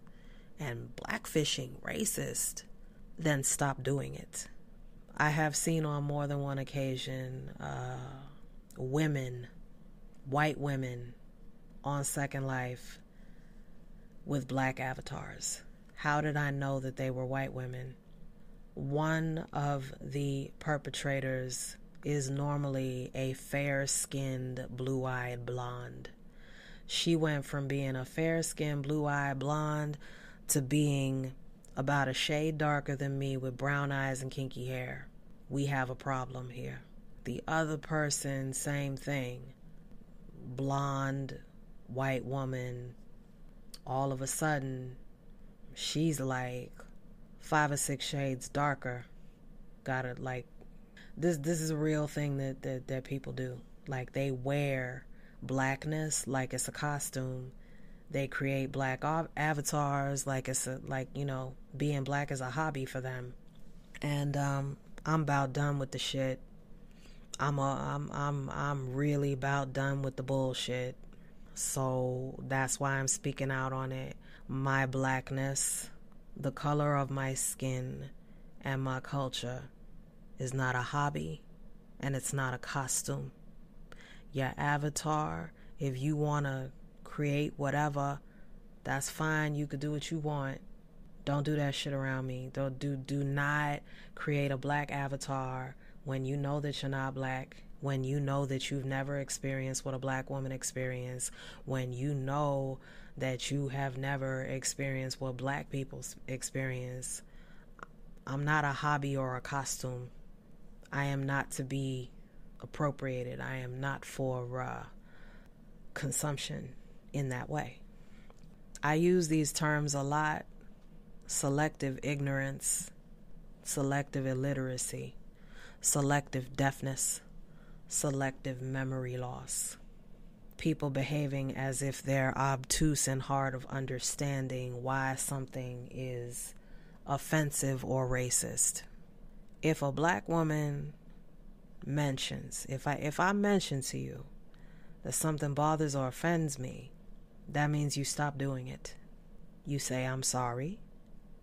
and blackfishing racist, then stop doing it. I have seen on more than one occasion uh, women, white women, on Second Life with black avatars. How did I know that they were white women? One of the perpetrators is normally a fair skinned, blue eyed blonde. She went from being a fair skinned, blue eyed blonde to being about a shade darker than me with brown eyes and kinky hair. We have a problem here. The other person, same thing. Blonde, white woman, all of a sudden, she's like five or six shades darker. Got it like this this is a real thing that, that, that people do. Like they wear blackness like it's a costume. They create black avatars like it's a like you know being black is a hobby for them. And um i'm about done with the shit. I'm a, i'm i'm i'm really about done with the bullshit. So that's why i'm speaking out on it. My blackness the color of my skin and my culture is not a hobby and it's not a costume your avatar if you want to create whatever, that's fine. You could do what you want. Don't do that shit around me. Don't do do not create a black avatar when you know that you're not black, when you know that you've never experienced what a black woman experienced, when you know that you have never experienced what black people experience. I'm not a hobby or a costume. I am not to be appropriated. I am not for uh, consumption in that way. I use these terms a lot selective ignorance, selective illiteracy, selective deafness, selective memory loss. People behaving as if they're obtuse and hard of understanding why something is offensive or racist. If a black woman mentions, if I if I mention to you that something bothers or offends me, that means you stop doing it. You say, I'm sorry.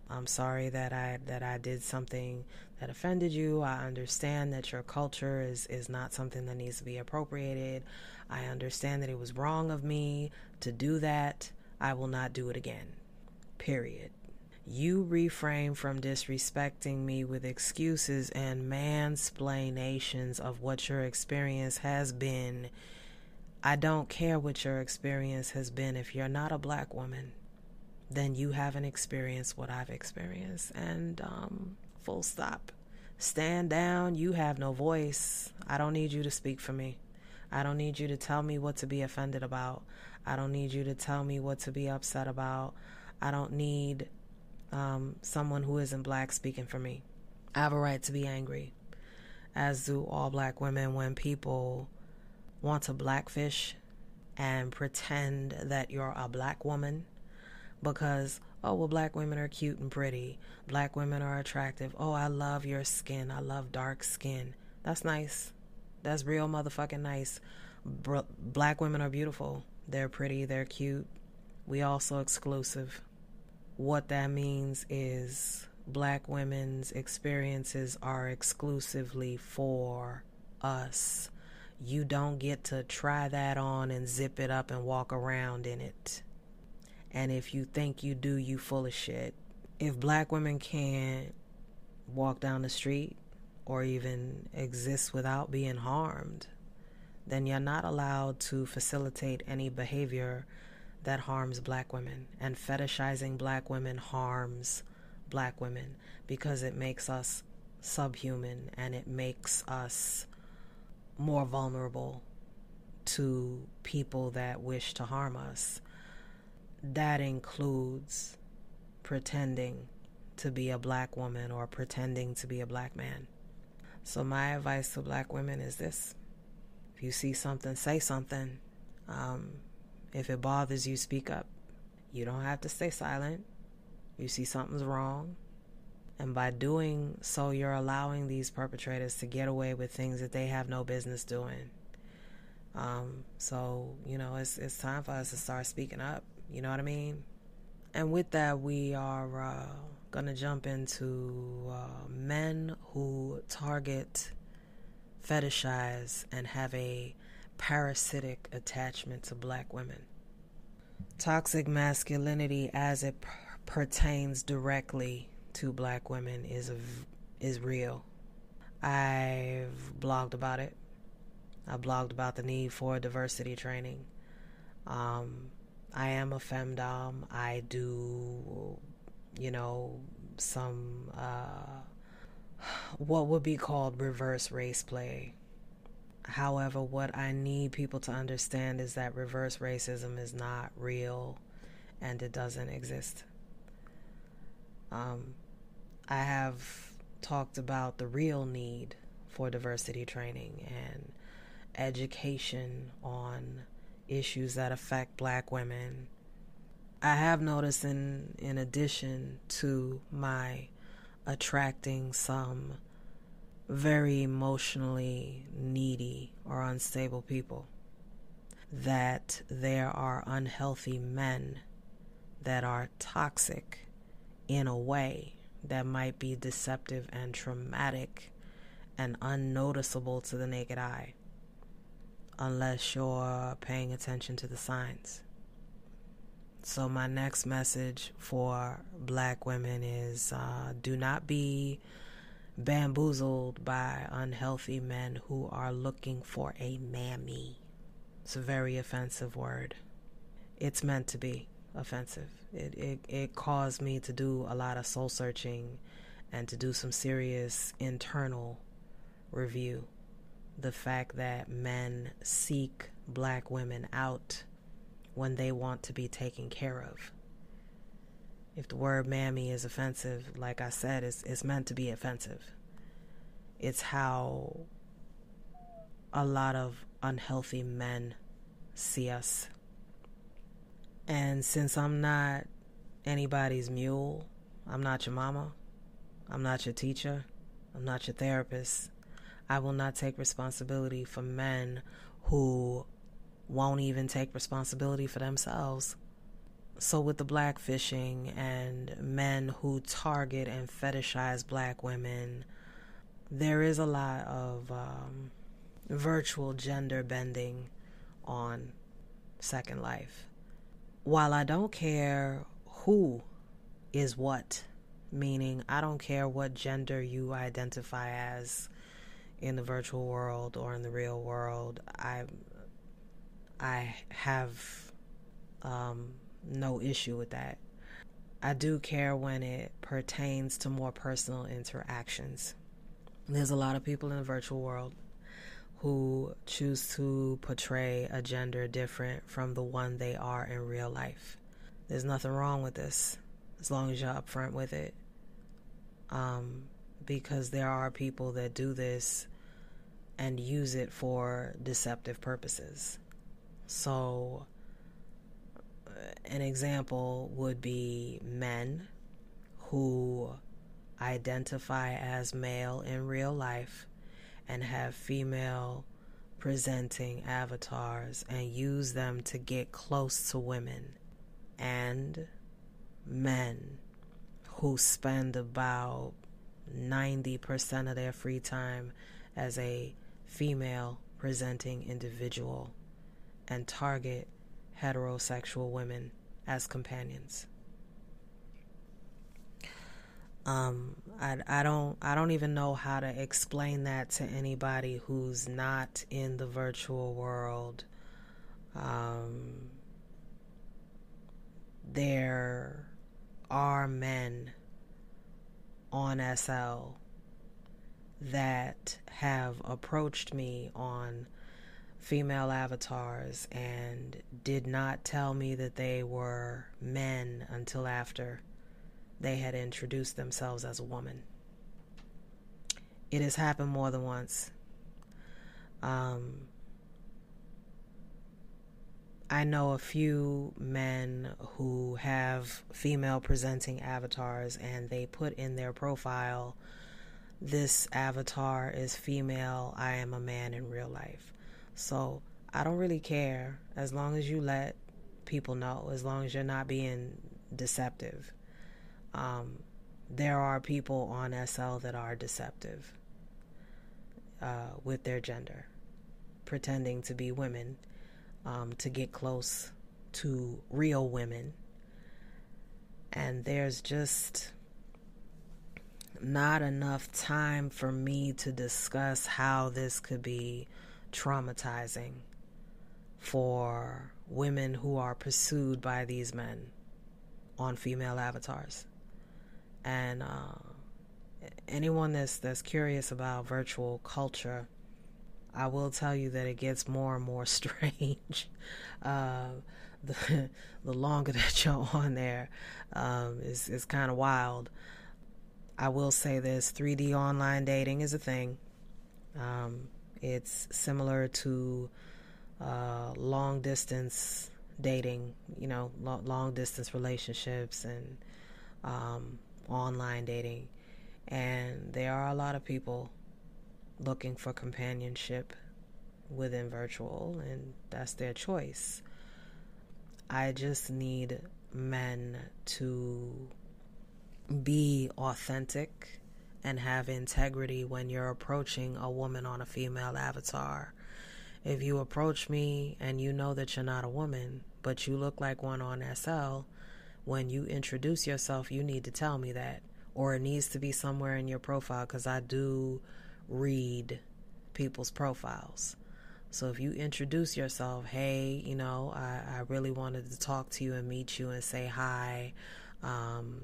I'm sorry that I that I did something that offended you. I understand that your culture is, is not something that needs to be appropriated. I understand that it was wrong of me to do that. I will not do it again. Period. You refrain from disrespecting me with excuses and mansplainations of what your experience has been I don't care what your experience has been. If you're not a black woman, then you haven't experienced what I've experienced. And um, full stop. Stand down. You have no voice. I don't need you to speak for me. I don't need you to tell me what to be offended about. I don't need you to tell me what to be upset about. I don't need um, someone who isn't black speaking for me. I have a right to be angry, as do all black women when people want to blackfish and pretend that you're a black woman because oh well black women are cute and pretty. Black women are attractive. Oh i love your skin. I love dark skin. That's nice. That's real motherfucking nice. Black women are beautiful. They're pretty. They're cute. We also exclusive what that means is black women's experiences are exclusively for us you don't get to try that on and zip it up and walk around in it. And if you think you do, you full of shit. If black women can't walk down the street or even exist without being harmed, then you're not allowed to facilitate any behavior that harms black women. And fetishizing black women harms black women because it makes us subhuman and it makes us more vulnerable to people that wish to harm us. That includes pretending to be a black woman or pretending to be a black man. So, my advice to black women is this if you see something, say something. Um, if it bothers you, speak up. You don't have to stay silent. You see something's wrong. And by doing so, you're allowing these perpetrators to get away with things that they have no business doing. Um, so, you know, it's, it's time for us to start speaking up. You know what I mean? And with that, we are uh, going to jump into uh, men who target, fetishize, and have a parasitic attachment to black women. Toxic masculinity, as it pertains directly to black women, is is real. I've blogged about it. I blogged about the need for diversity training. Um, I am a femdom. I do, you know, some uh, what would be called reverse race play. However, what I need people to understand is that reverse racism is not real and it doesn't exist. Um, I have talked about the real need for diversity training and education on issues that affect black women. I have noticed in in addition to my attracting some very emotionally needy or unstable people that there are unhealthy men that are toxic in a way that might be deceptive and traumatic and unnoticeable to the naked eye unless you're paying attention to the signs. So, my next message for black women is uh, do not be bamboozled by unhealthy men who are looking for a mammy. It's a very offensive word. It's meant to be offensive. It, it, it caused me to do a lot of soul searching and to do some serious internal review the fact that men seek black women out when they want to be taken care of. If the word mammy is offensive, like I said, it's, it's meant to be offensive. It's how a lot of unhealthy men see us. And since I'm not anybody's mule, I'm not your mama, I'm not your teacher, I'm not your therapist, I will not take responsibility for men who won't even take responsibility for themselves. So, with the blackfishing and men who target and fetishize black women, there is a lot of um, virtual gender bending on Second Life. While I don't care who is what, meaning I don't care what gender you identify as, in the virtual world or in the real world, I I have um, no issue with that. I do care when it pertains to more personal interactions. There's a lot of people in the virtual world who choose to portray a gender different from the one they are in real life. There's nothing wrong with this as long as you're upfront with it. Um, because there are people that do this and use it for deceptive purposes. So, an example would be men who identify as male in real life and have female presenting avatars and use them to get close to women, and men who spend about 90% of their free time as a female presenting individual and target heterosexual women as companions. Um, I, I don't I don't even know how to explain that to anybody who's not in the virtual world. Um, there are men on SL that have approached me on female avatars and did not tell me that they were men until after they had introduced themselves as a woman. It has happened more than once. Um, I know a few men who have female presenting avatars and they put in their profile, this avatar is female, I am a man in real life. So I don't really care as long as you let people know, as long as you're not being deceptive. Um, there are people on SL that are deceptive uh, with their gender, pretending to be women um, to get close to real women. And there's just not enough time for me to discuss how this could be traumatizing for women who are pursued by these men on female avatars. And uh, anyone that's that's curious about virtual culture, I will tell you that it gets more and more *laughs* strange. Uh, the the longer *laughs* that you're on there um, is is kind of wild. I will say this: 3D online dating is a thing. Um, it's similar to uh, long distance dating, you know, lo- long distance relationships and um, online dating. And there are a lot of people looking for companionship within virtual, and that's their choice. I just need men to be authentic and have integrity when you're approaching a woman on a female avatar. If you approach me and you know that you're not a woman, but you look like one on SL, when you introduce yourself, you need to tell me that. Or it needs to be somewhere in your profile because I do read people's profiles. So if you introduce yourself, hey, you know, I, I really wanted to talk to you and meet you and say hi. Um,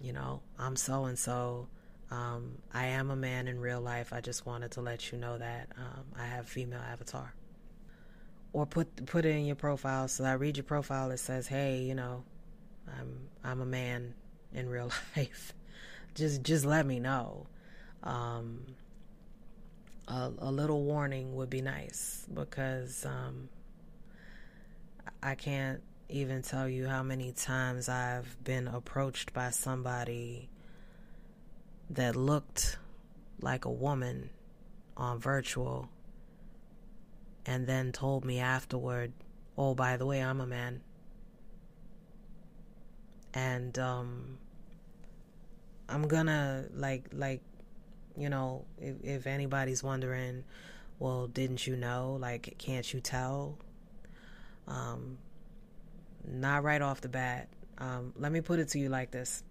you know, I'm so and so. I am a man in real life. I just wanted to let you know that um, I have female avatar. Or put put it in your profile. So I read your profile. It says, "Hey, you know, I'm I'm a man in real *laughs* life. just just let me know." Um, a, a, little warning would be nice because um, I can't even tell you how many times I've been approached by somebody that looked like a woman on virtual and then told me afterward, oh, by the way, I'm a man. And um, I'm gonna, like, like, you know, if, if anybody's wondering, well, didn't you know? Like, can't you tell? Um, not right off the bat. Um, let me put it to you like this.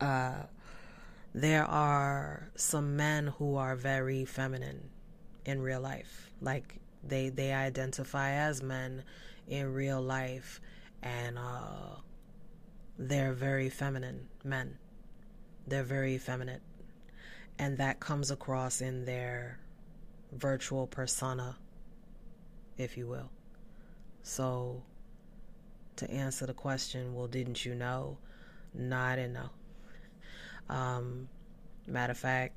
Uh, there are some men who are very feminine in real life. Like they they identify as men in real life and uh, they're very feminine men. They're very effeminate. And that comes across in their virtual persona, if you will. So, to answer the question, well, didn't you know? No, I didn't know. Um, matter of fact,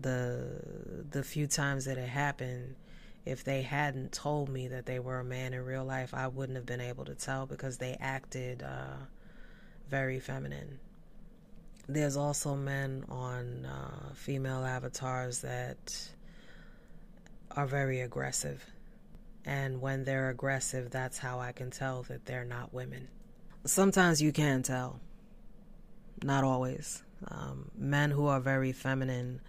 the the few times that it happened, if they hadn't told me that they were a man in real life, I wouldn't have been able to tell because they acted uh, very feminine. There's also men on uh, female avatars that are very aggressive. And when they're aggressive, that's how I can tell that they're not women. Sometimes you can tell, not always. Um, men who are very feminine,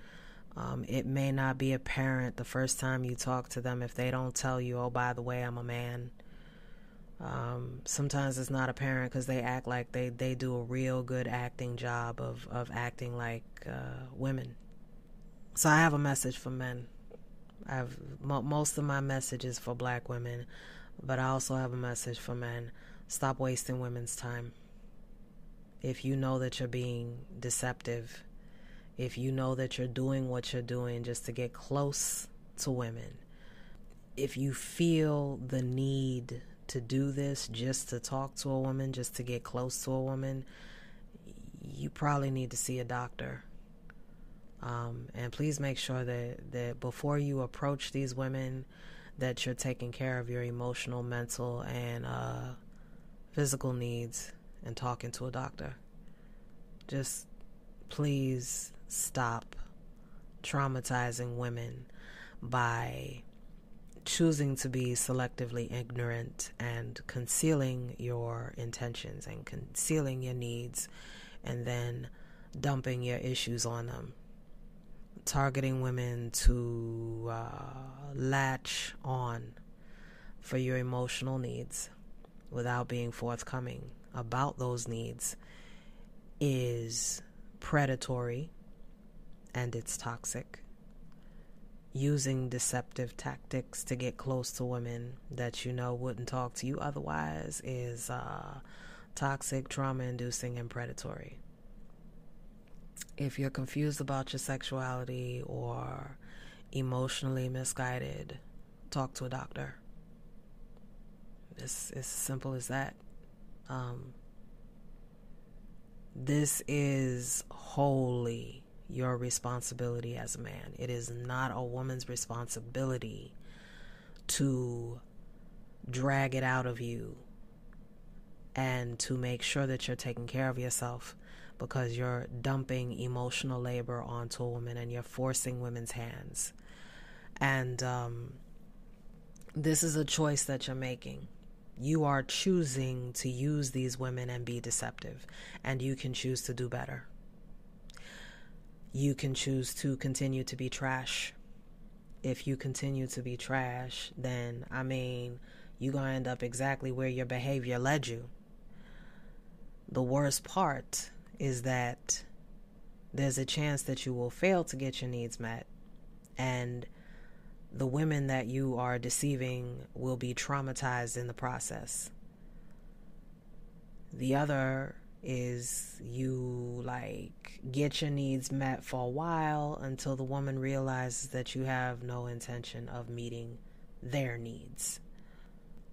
um, it may not be apparent the first time you talk to them if they don't tell you, oh, by the way, I'm a man. Um, sometimes it's not apparent because they act like they, they do a real good acting job of, of acting like uh, women. So I have a message for men. I have mo- most of my messages for black women, but I also have a message for men. Stop wasting women's time. If you know that you're being deceptive, if you know that you're doing what you're doing just to get close to women, if you feel the need to do this just to talk to a woman, just to get close to a woman, you probably need to see a doctor. Um, and please make sure that, that before you approach these women, that you're taking care of your emotional, mental, and uh, physical needs and talking to a doctor. Just please stop traumatizing women by choosing to be selectively ignorant and concealing your intentions and concealing your needs and then dumping your issues on them. Targeting women to uh, latch on for your emotional needs without being forthcoming about those needs is predatory and it's toxic using deceptive tactics to get close to women that you know wouldn't talk to you otherwise is uh, toxic, trauma inducing, and predatory. If you're confused about your sexuality or emotionally misguided, talk to a doctor. It's, it's as simple as that. Um, this is wholly your responsibility as a man. It is not a woman's responsibility to drag it out of you and to make sure that you're taking care of yourself because you're dumping emotional labor onto a woman and you're forcing women's hands. And um, this is a choice that you're making. You are choosing to use these women and be deceptive, and you can choose to do better you can choose to continue to be trash. If you continue to be trash, then I mean, you're going to end up exactly where your behavior led you. The worst part is that there's a chance that you will fail to get your needs met, and the women that you are deceiving will be traumatized in the process. The other is you like get your needs met for a while until the woman realizes that you have no intention of meeting their needs.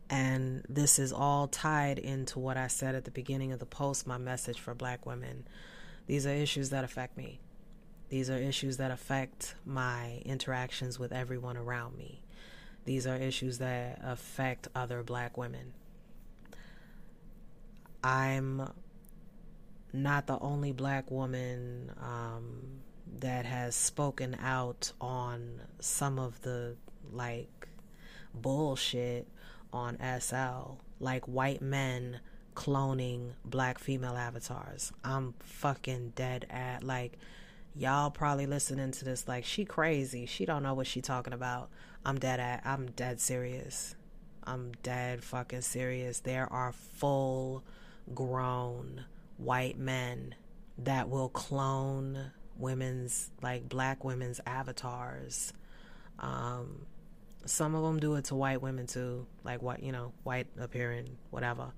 And this is all tied into what I said at the beginning of the post, my message for black women. These are issues that affect me. These are issues that affect my interactions with everyone around me. These are issues that affect other black women. I'm not the only black woman um, that has spoken out on some of the like bullshit on SL, like white men cloning black female avatars. I'm fucking dead at like y'all probably listening to this like she crazy. She don't know what she talking about. I'm dead at I'm dead serious. I'm dead fucking serious. There are full grown white men that will clone women's like black women's avatars. Um, some of them do it to white women too, like what you know, white appearing, whatever.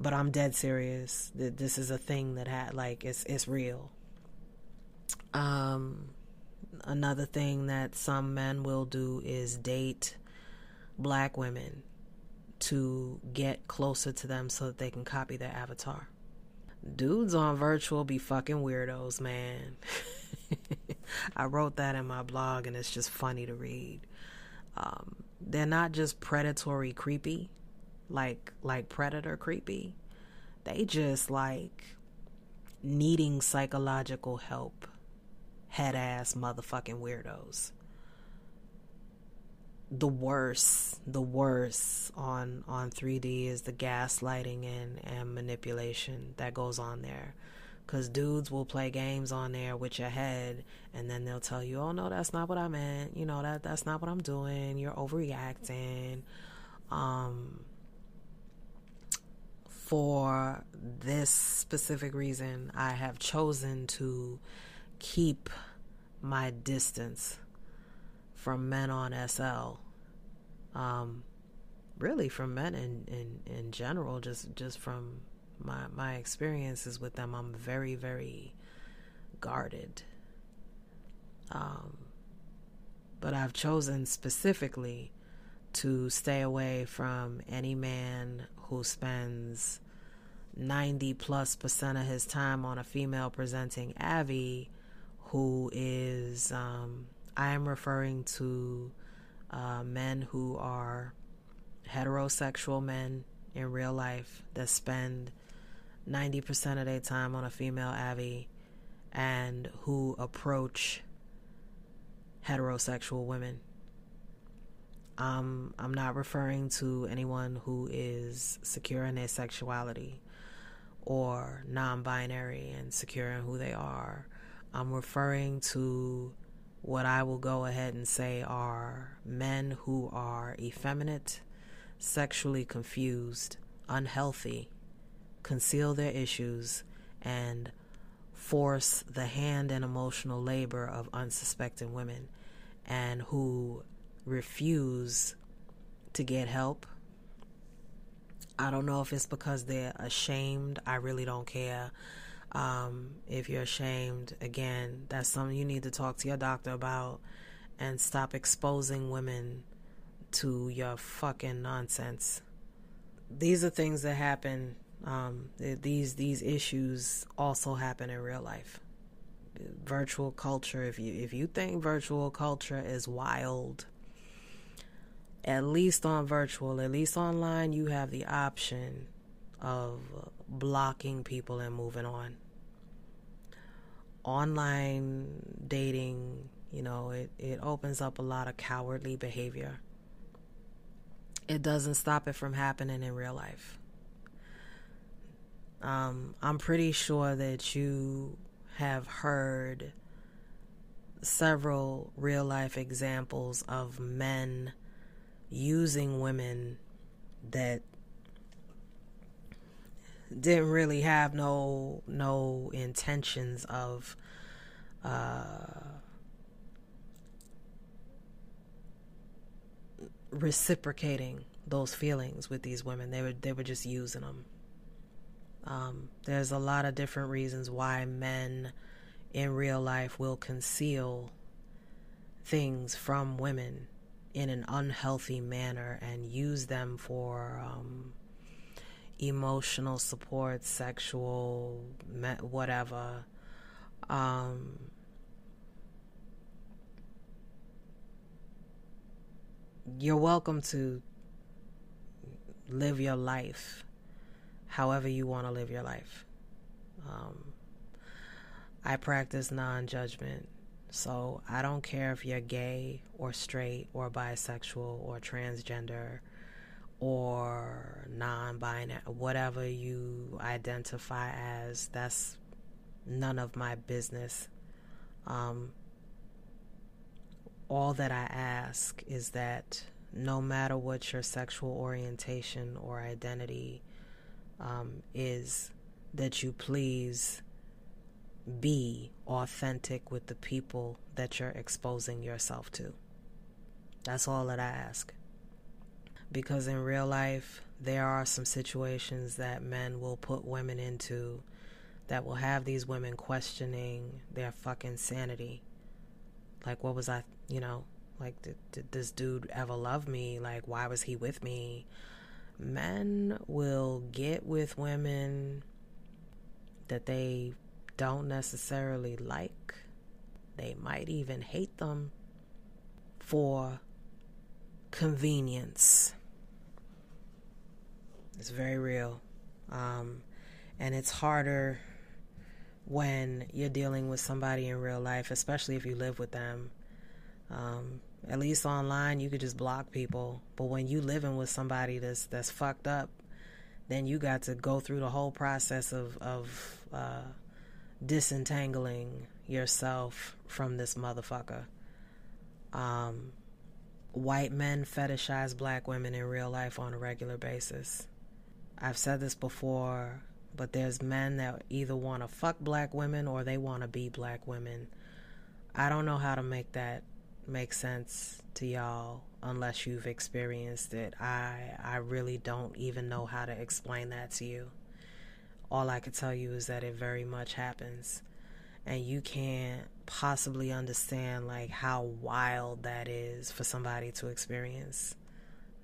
But I'm dead serious. This is a thing that had like it's it's real. Um, another thing that some men will do is date black women to get closer to them so that they can copy their avatar dudes on virtual be fucking weirdos, man. *laughs* I wrote that in my blog and it's just funny to read. Um, they're not just predatory creepy, like like predator creepy. They just like needing psychological help, head ass motherfucking weirdos the worst, the worst on on 3D is the gaslighting and and manipulation that goes on there. Cause dudes will play games on there with your head, and then they'll tell you, "Oh no, that's not what I meant. You know that that's not what I'm doing. You're overreacting." Um, for this specific reason, I have chosen to keep my distance from men on SL. Um, really from men in, in, in general, just just from my my experiences with them, I'm very very guarded. Um, but I've chosen specifically to stay away from any man who spends 90 plus percent of his time on a female presenting Avi who is, um, I am referring to uh, men who are heterosexual men in real life that spend 90% of their time on a female Avi and who approach heterosexual women. Um, I'm not referring to anyone who is secure in their sexuality or non binary and secure in who they are. I'm referring to what I will go ahead and say are men who are effeminate, sexually confused, unhealthy, conceal their issues, and force the hand and emotional labor of unsuspecting women, and who refuse to get help. I don't know if it's because they're ashamed. I really don't care. Um, if you're ashamed, again, that's something you need to talk to your doctor about and stop exposing women to your fucking nonsense. These are things that happen. Um, these these issues also happen in real life. Virtual culture. If you if you think virtual culture is wild, at least on virtual, at least online, you have the option of blocking people and moving on. Online dating, you know, it, it opens up a lot of cowardly behavior. It doesn't stop it from happening in real life. Um, I'm pretty sure that you have heard several real life examples of men using women that didn't really have no no intentions of uh, reciprocating those feelings with these women. They were they were just using them. Um, there's a lot of different reasons why men in real life will conceal things from women in an unhealthy manner and use them for um, emotional support, sexual, whatever. Um, you're welcome to live your life however you want to live your life. Um, I practice non judgment. So I don't care if you're gay or straight or bisexual or transgender or non binary, whatever you identify as, that's none of my business. Um, all that I ask is that no matter what your sexual orientation or identity um, is, that you please be authentic with the people that you're exposing yourself to. That's all that I ask. Because in real life, there are some situations that men will put women into that will have these women questioning their fucking sanity. Like, what was I, you know, like, did, did this dude ever love me? Like, why was he with me? Men will get with women that they don't necessarily like. They might even hate them for convenience. It's very real. Um, and it's harder when you're dealing with somebody in real life, especially if you live with them. Um, at least online, you could just block people. But when you living with somebody that's that's fucked up, then you got to go through the whole process of of uh, disentangling yourself from this motherfucker. Um, white men fetishize black women in real life on a regular basis. I've said this before, but there's men that either want to fuck black women or they want to be black women. I don't know how to make that make sense to y'all unless you've experienced it. I I really don't even know how to explain that to you. All I could tell you is that it very much happens. And you can't possibly understand like how wild that is for somebody to experience.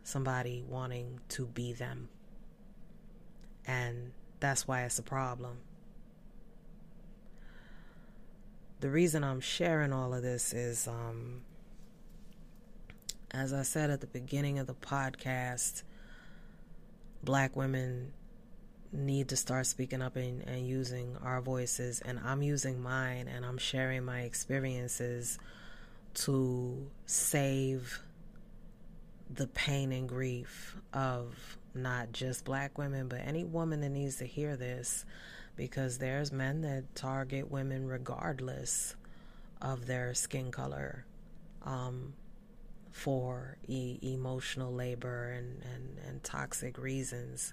Somebody wanting to be them. And that's why it's a problem. The reason I'm sharing all of this is um, as I said at the beginning of the podcast, black women need to start speaking up and, and using our voices. And I'm using mine and I'm sharing my experiences to save the pain and grief of not just black women, but any woman that needs to hear this because there's men that target women regardless of their skin color. Um, for e- emotional labor and, and, and toxic reasons.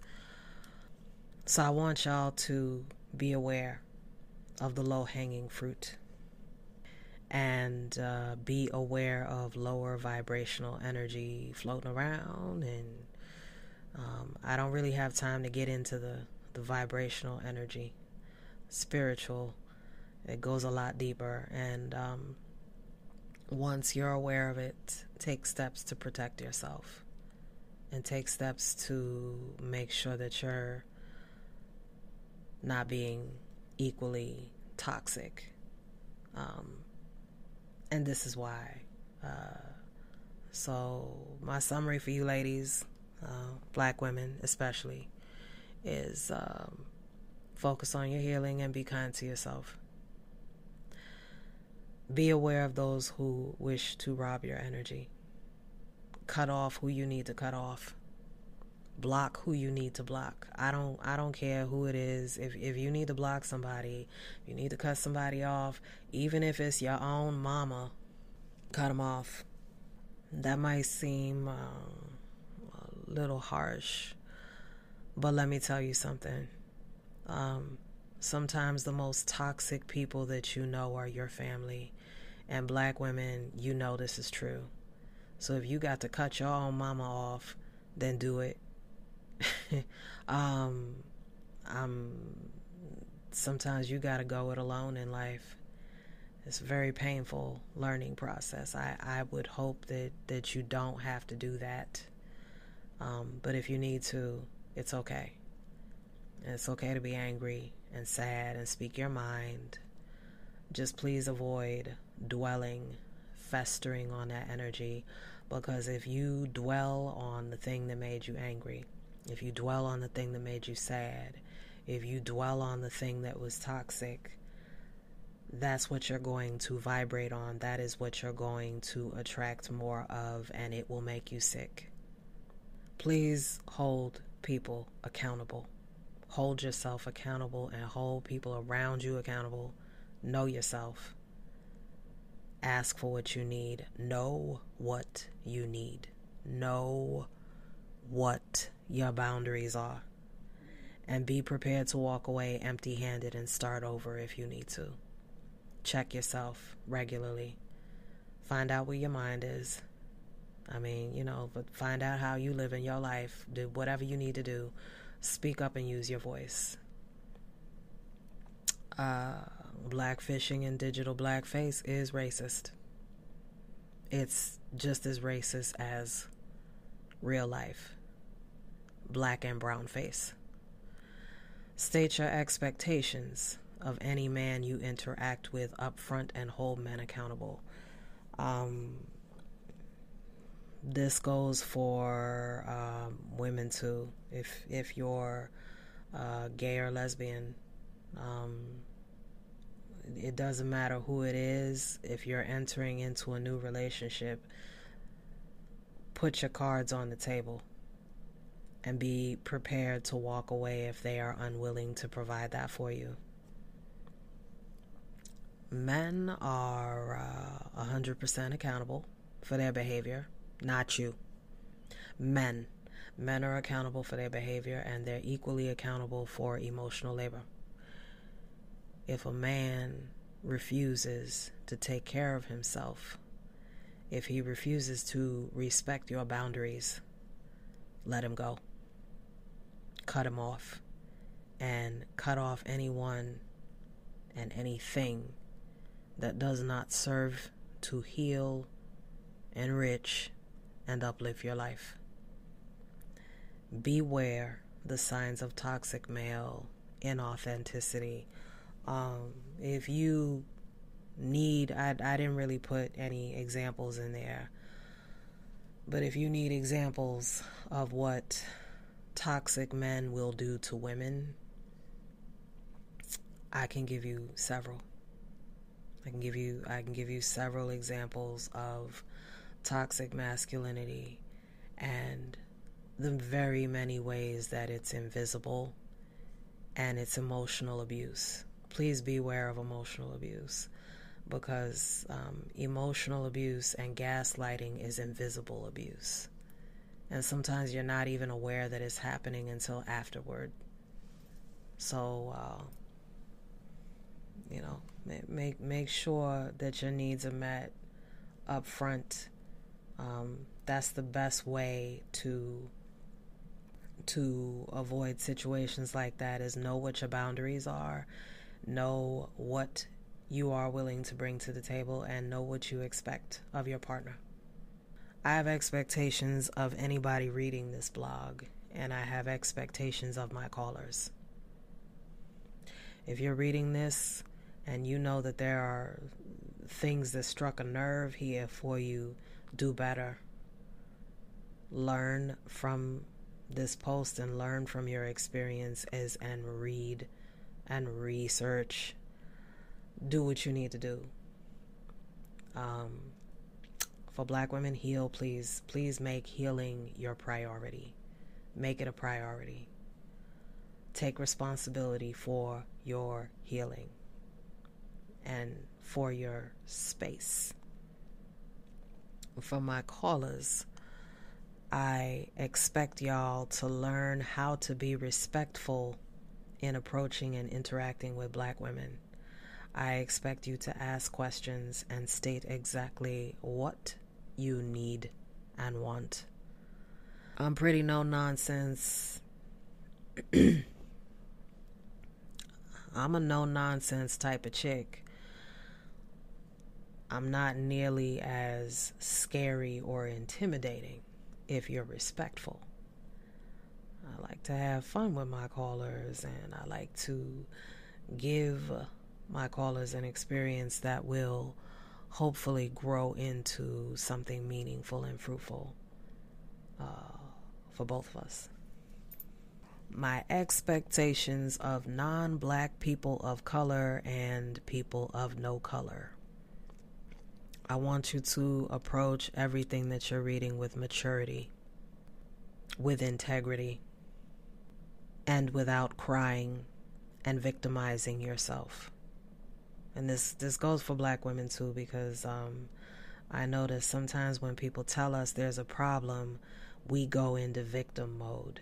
So I want y'all to be aware of the low hanging fruit and uh, be aware of lower vibrational energy floating around. And um, I don't really have time to get into the, the vibrational energy, spiritual. It goes a lot deeper. And um, once you're aware of it, take steps to protect yourself and take steps to make sure that you're not being equally toxic. Um, and this is why. Uh, so, my summary for you ladies, uh, black women especially, is um, focus on your healing and be kind to yourself. Be aware of those who wish to rob your energy. Cut off who you need to cut off. Block who you need to block. I don't I don't care who it is. If if you need to block somebody, you need to cut somebody off, even if it's your own mama, cut them off. That might seem a little harsh, but let me tell you something. Um, sometimes the most toxic people that you know are your family and black women, you know this is true. So if you got to cut your own mama off, then do it. *laughs* um, I'm sometimes you got to go it alone in life. It's a very painful learning process. I, I would hope that, that you don't have to do that. Um, but if you need to, it's okay. And it's okay to be angry and sad and speak your mind. Just please avoid dwelling, festering on that energy. Because if you dwell on the thing that made you angry, if you dwell on the thing that made you sad, if you dwell on the thing that was toxic, that's what you're going to vibrate on. That is what you're going to attract more of, and it will make you sick. Please hold people accountable. Hold yourself accountable and hold people around you accountable. Know yourself. Ask for what you need. Know what you need. Know what your boundaries are. And be prepared to walk away empty handed and start over if you need to. Check yourself regularly. Find out where your mind is. I mean, you know, but find out how you live in your life. Do whatever you need to do. Speak up and use your voice. Uh, blackfishing and digital blackface is racist. It's just as racist as real life, black and brown face. State your expectations of any man you interact with up front and hold men accountable. Um, this goes for um, women too. If if you're uh, gay or lesbian, um, it doesn't matter who it is. If you're entering into a new relationship, put your cards on the table and be prepared to walk away if they are unwilling to provide that for you. Men are uh, 100% accountable for their behavior, not you. Men. Men are accountable for their behavior and they're equally accountable for emotional labor if a man refuses to take care of himself, if he refuses to respect your boundaries, let him go. Cut him off. and cut off anyone and anything that does not serve to heal, enrich, and uplift your life. Beware the signs of toxic male inauthenticity. Um, if you need, I, I didn't really put any examples in there, but if you need examples of what toxic men will do to women, I can give you several. I can give you I can give you several examples of toxic masculinity and the very many ways that it's invisible and it's emotional abuse. Please beware of emotional abuse because um, emotional abuse and gaslighting is invisible abuse. And sometimes you're not even aware that it's happening until afterward. So, uh, you know, make make sure that your needs are met up front. Um, that's the best way to to avoid situations like that is know what your boundaries are, know what you are willing to bring to the table, and know what you expect of your partner. I have expectations of anybody reading this blog, and I have expectations of my callers. If you're reading this and you know that there are things that struck a nerve here for you, do better. Learn from this post and learn from your experiences and read and research. Do what you need to do. Um, for black women, heal, please. Please make healing your priority. Make it a priority. Take responsibility for your healing and for your space. For my callers, I expect y'all to learn how to be respectful in approaching and interacting with black women. I expect you to ask questions and state exactly what you need and want. I'm pretty no nonsense. *clears throat* I'm a no nonsense type of chick. I'm not nearly as scary or intimidating if you're respectful. I like to have fun with my callers and I like to give my callers an experience that will hopefully grow into something meaningful and fruitful uh, for both of us. My expectations of non black people of color and people of no color. I want you to approach everything that you're reading with maturity, with integrity, and without crying and victimizing yourself. And this this goes for black women too because um, I notice sometimes when people tell us there's a problem, we go into victim mode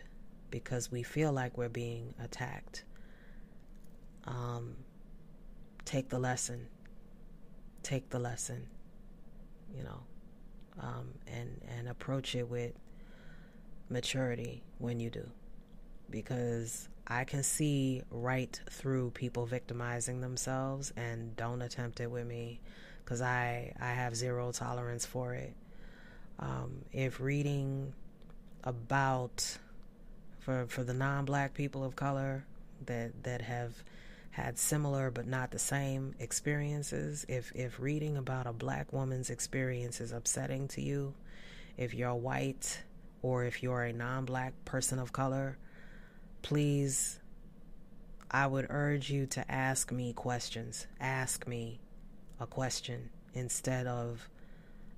because we feel like we're being attacked. Um, take the lesson. Take the lesson you know, um, and and approach it with maturity when you do, because I can see right through people victimizing themselves and don't attempt it with me, because I I have zero tolerance for it. Um, if reading about for for the non-black people of color that that have had similar but not the same experiences, if if reading about a black woman's experience is upsetting to you, if you're white or if you're a non-black person of color, please I would urge you to ask me questions. Ask me a question instead of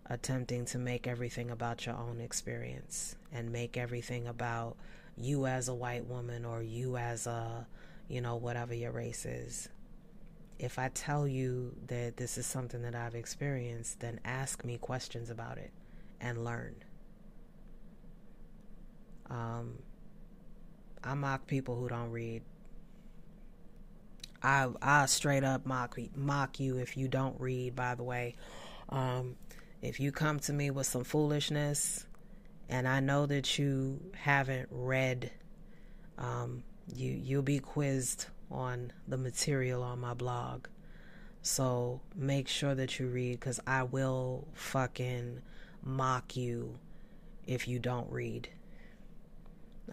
attempting to make everything about your own experience and make everything about you as a white woman or you as a you know, whatever your race is. If I tell you that this is something that I've experienced, then ask me questions about it and learn. Um, I mock people who don't read. I I straight up mock mock you if you don't read. By the way, um, if you come to me with some foolishness, and I know that you haven't read um, you you'll be quizzed on the material on my blog. So make sure that you read because I will fucking mock you if you don't read.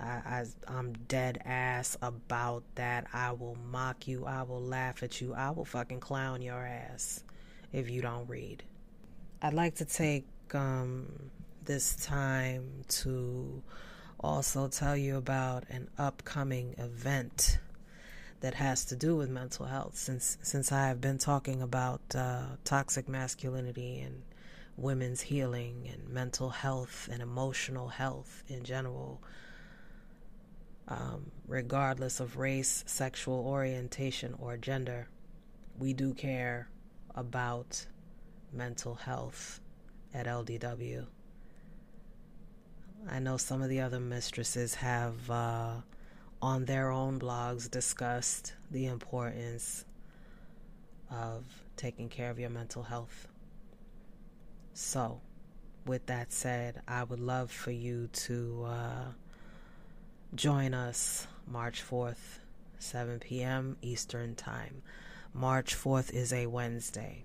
I, I am dead ass about that. I will mock you. I will laugh at you. I will fucking clown your ass if you don't read. I'd like to take um, this time to also tell you about an upcoming event that has to do with mental health. Since since I have been talking about uh, toxic masculinity and women's healing and mental health and emotional health in general um, regardless of race, sexual orientation, or gender. We do care about mental health at LDW. I know some of the other mistresses have, uh, on their own blogs, discussed the importance of taking care of your mental health. So, with that said, I would love for you to. Uh, Join us March 4th, 7 p.m. Eastern Time. March 4th is a Wednesday.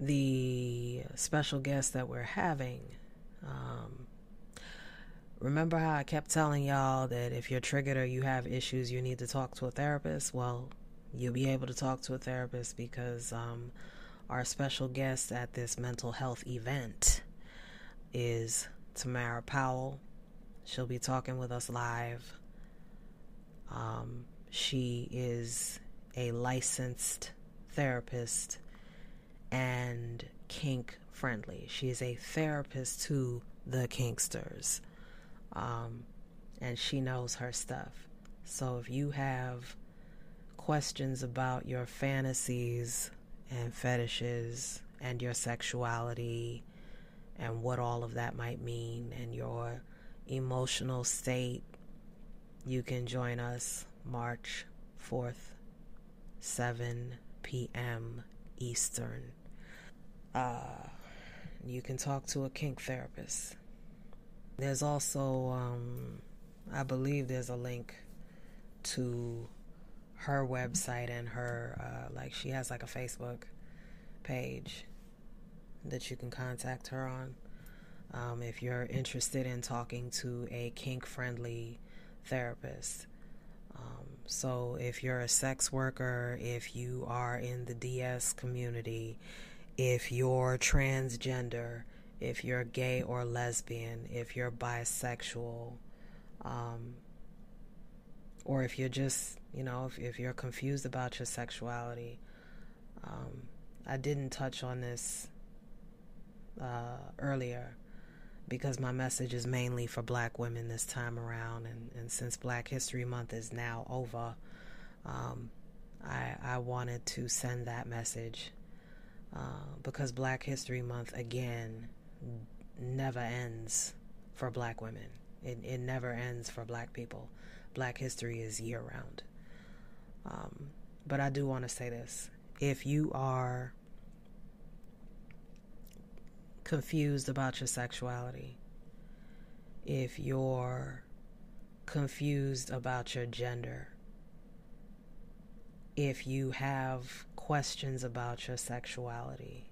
The special guest that we're having, um, remember how I kept telling y'all that if you're triggered or you have issues, you need to talk to a therapist? Well, you'll be able to talk to a therapist because um, our special guest at this mental health event is Tamara Powell. She'll be talking with us live. Um, she is a licensed therapist and kink friendly. She is a therapist to the kinksters. Um, and she knows her stuff. So if you have questions about your fantasies and fetishes and your sexuality and what all of that might mean and your emotional state, you can join us March 4th, 7 p.m. Eastern. Uh, you can talk to a kink therapist. There's also, um, I believe there's a link to her website and her, uh, like, she has like a Facebook page that you can contact her on. Um, if you're interested in talking to a kink friendly therapist. Um, so, if you're a sex worker, if you are in the DS community, if you're transgender, if you're gay or lesbian, if you're bisexual, um, or if you're just, you know, if, if you're confused about your sexuality, um, I didn't touch on this uh, earlier because my message is mainly for black women this time around. And, and since Black History Month is now over, um, I, I wanted to send that message uh, because Black History Month, again, never ends for black women. It, it never ends for black people. Black history is year round. Um, but I do want to say this if you are confused about your sexuality, if you're confused about your gender, if you have questions about your sexuality,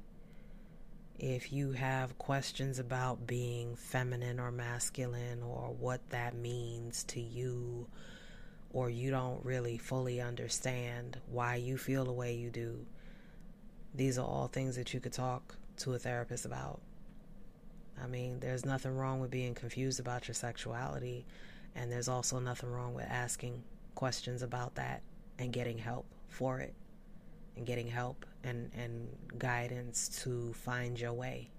if you have questions about being feminine or masculine or what that means to you, or you don't really fully understand why you feel the way you do, these are all things that you could talk to a therapist about. I mean, there's nothing wrong with being confused about your sexuality, and there's also nothing wrong with asking questions about that and getting help for it, and getting help and, and guidance to find your way.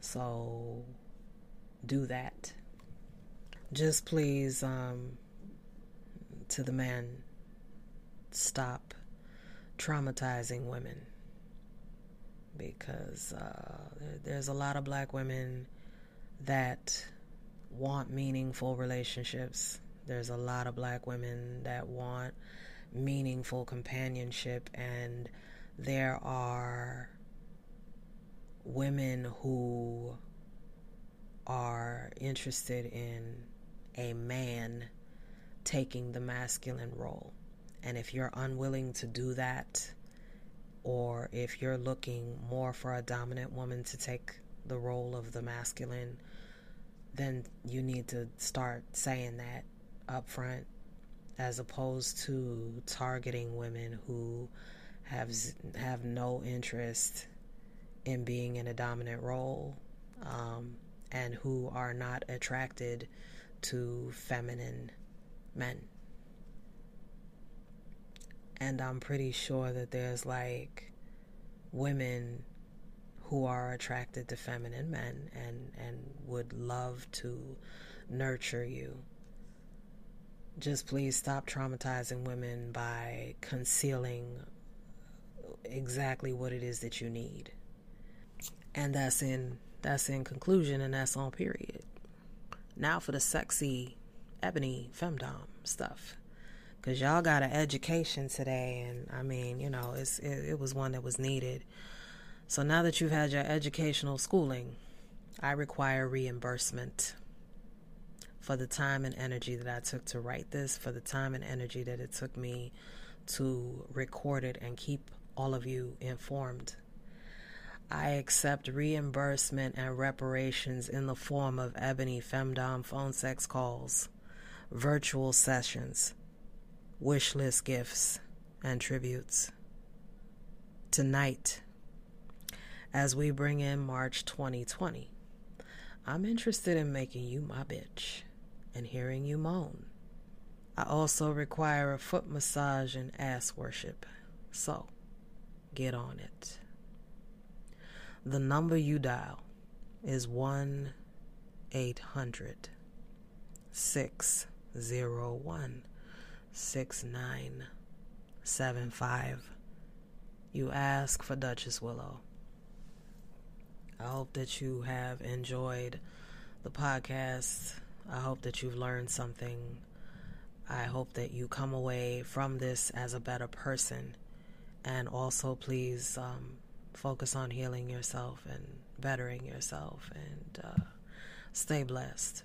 So, do that. Just please, um, to the men, stop traumatizing women because uh, there's a lot of black women that want meaningful relationships. There's a lot of black women that want meaningful companionship, and there are women who are interested in a man taking the masculine role. And if you're unwilling to do that, or if you're looking more for a dominant woman to take the role of the masculine, then you need to start saying that up front as opposed to targeting women who have have no interest in being in a dominant role um, and who are not attracted to feminine men. And I'm pretty sure that there's like women who are attracted to feminine men and, and would love to nurture you. Just please stop traumatizing women by concealing exactly what it is that you need. And that's in that's in conclusion and that's on period. Now for the sexy ebony femdom stuff. Cause y'all got an education today and I mean, you know, it's it, it was one that was needed. So now that you've had your educational schooling, I require reimbursement for the time and energy that I took to write this, for the time and energy that it took me to record it and keep all of you informed. I accept reimbursement and reparations in the form of ebony femdom phone sex calls, virtual sessions, wish list gifts, and tributes. Tonight, as we bring in March 2020, I'm interested in making you my bitch and hearing you moan. I also require a foot massage and ass worship. So, get on it. The number you dial is 1 800 601 6975. You ask for Duchess Willow. I hope that you have enjoyed the podcast. I hope that you've learned something. I hope that you come away from this as a better person and also please um, focus on healing yourself and bettering yourself and uh, stay blessed.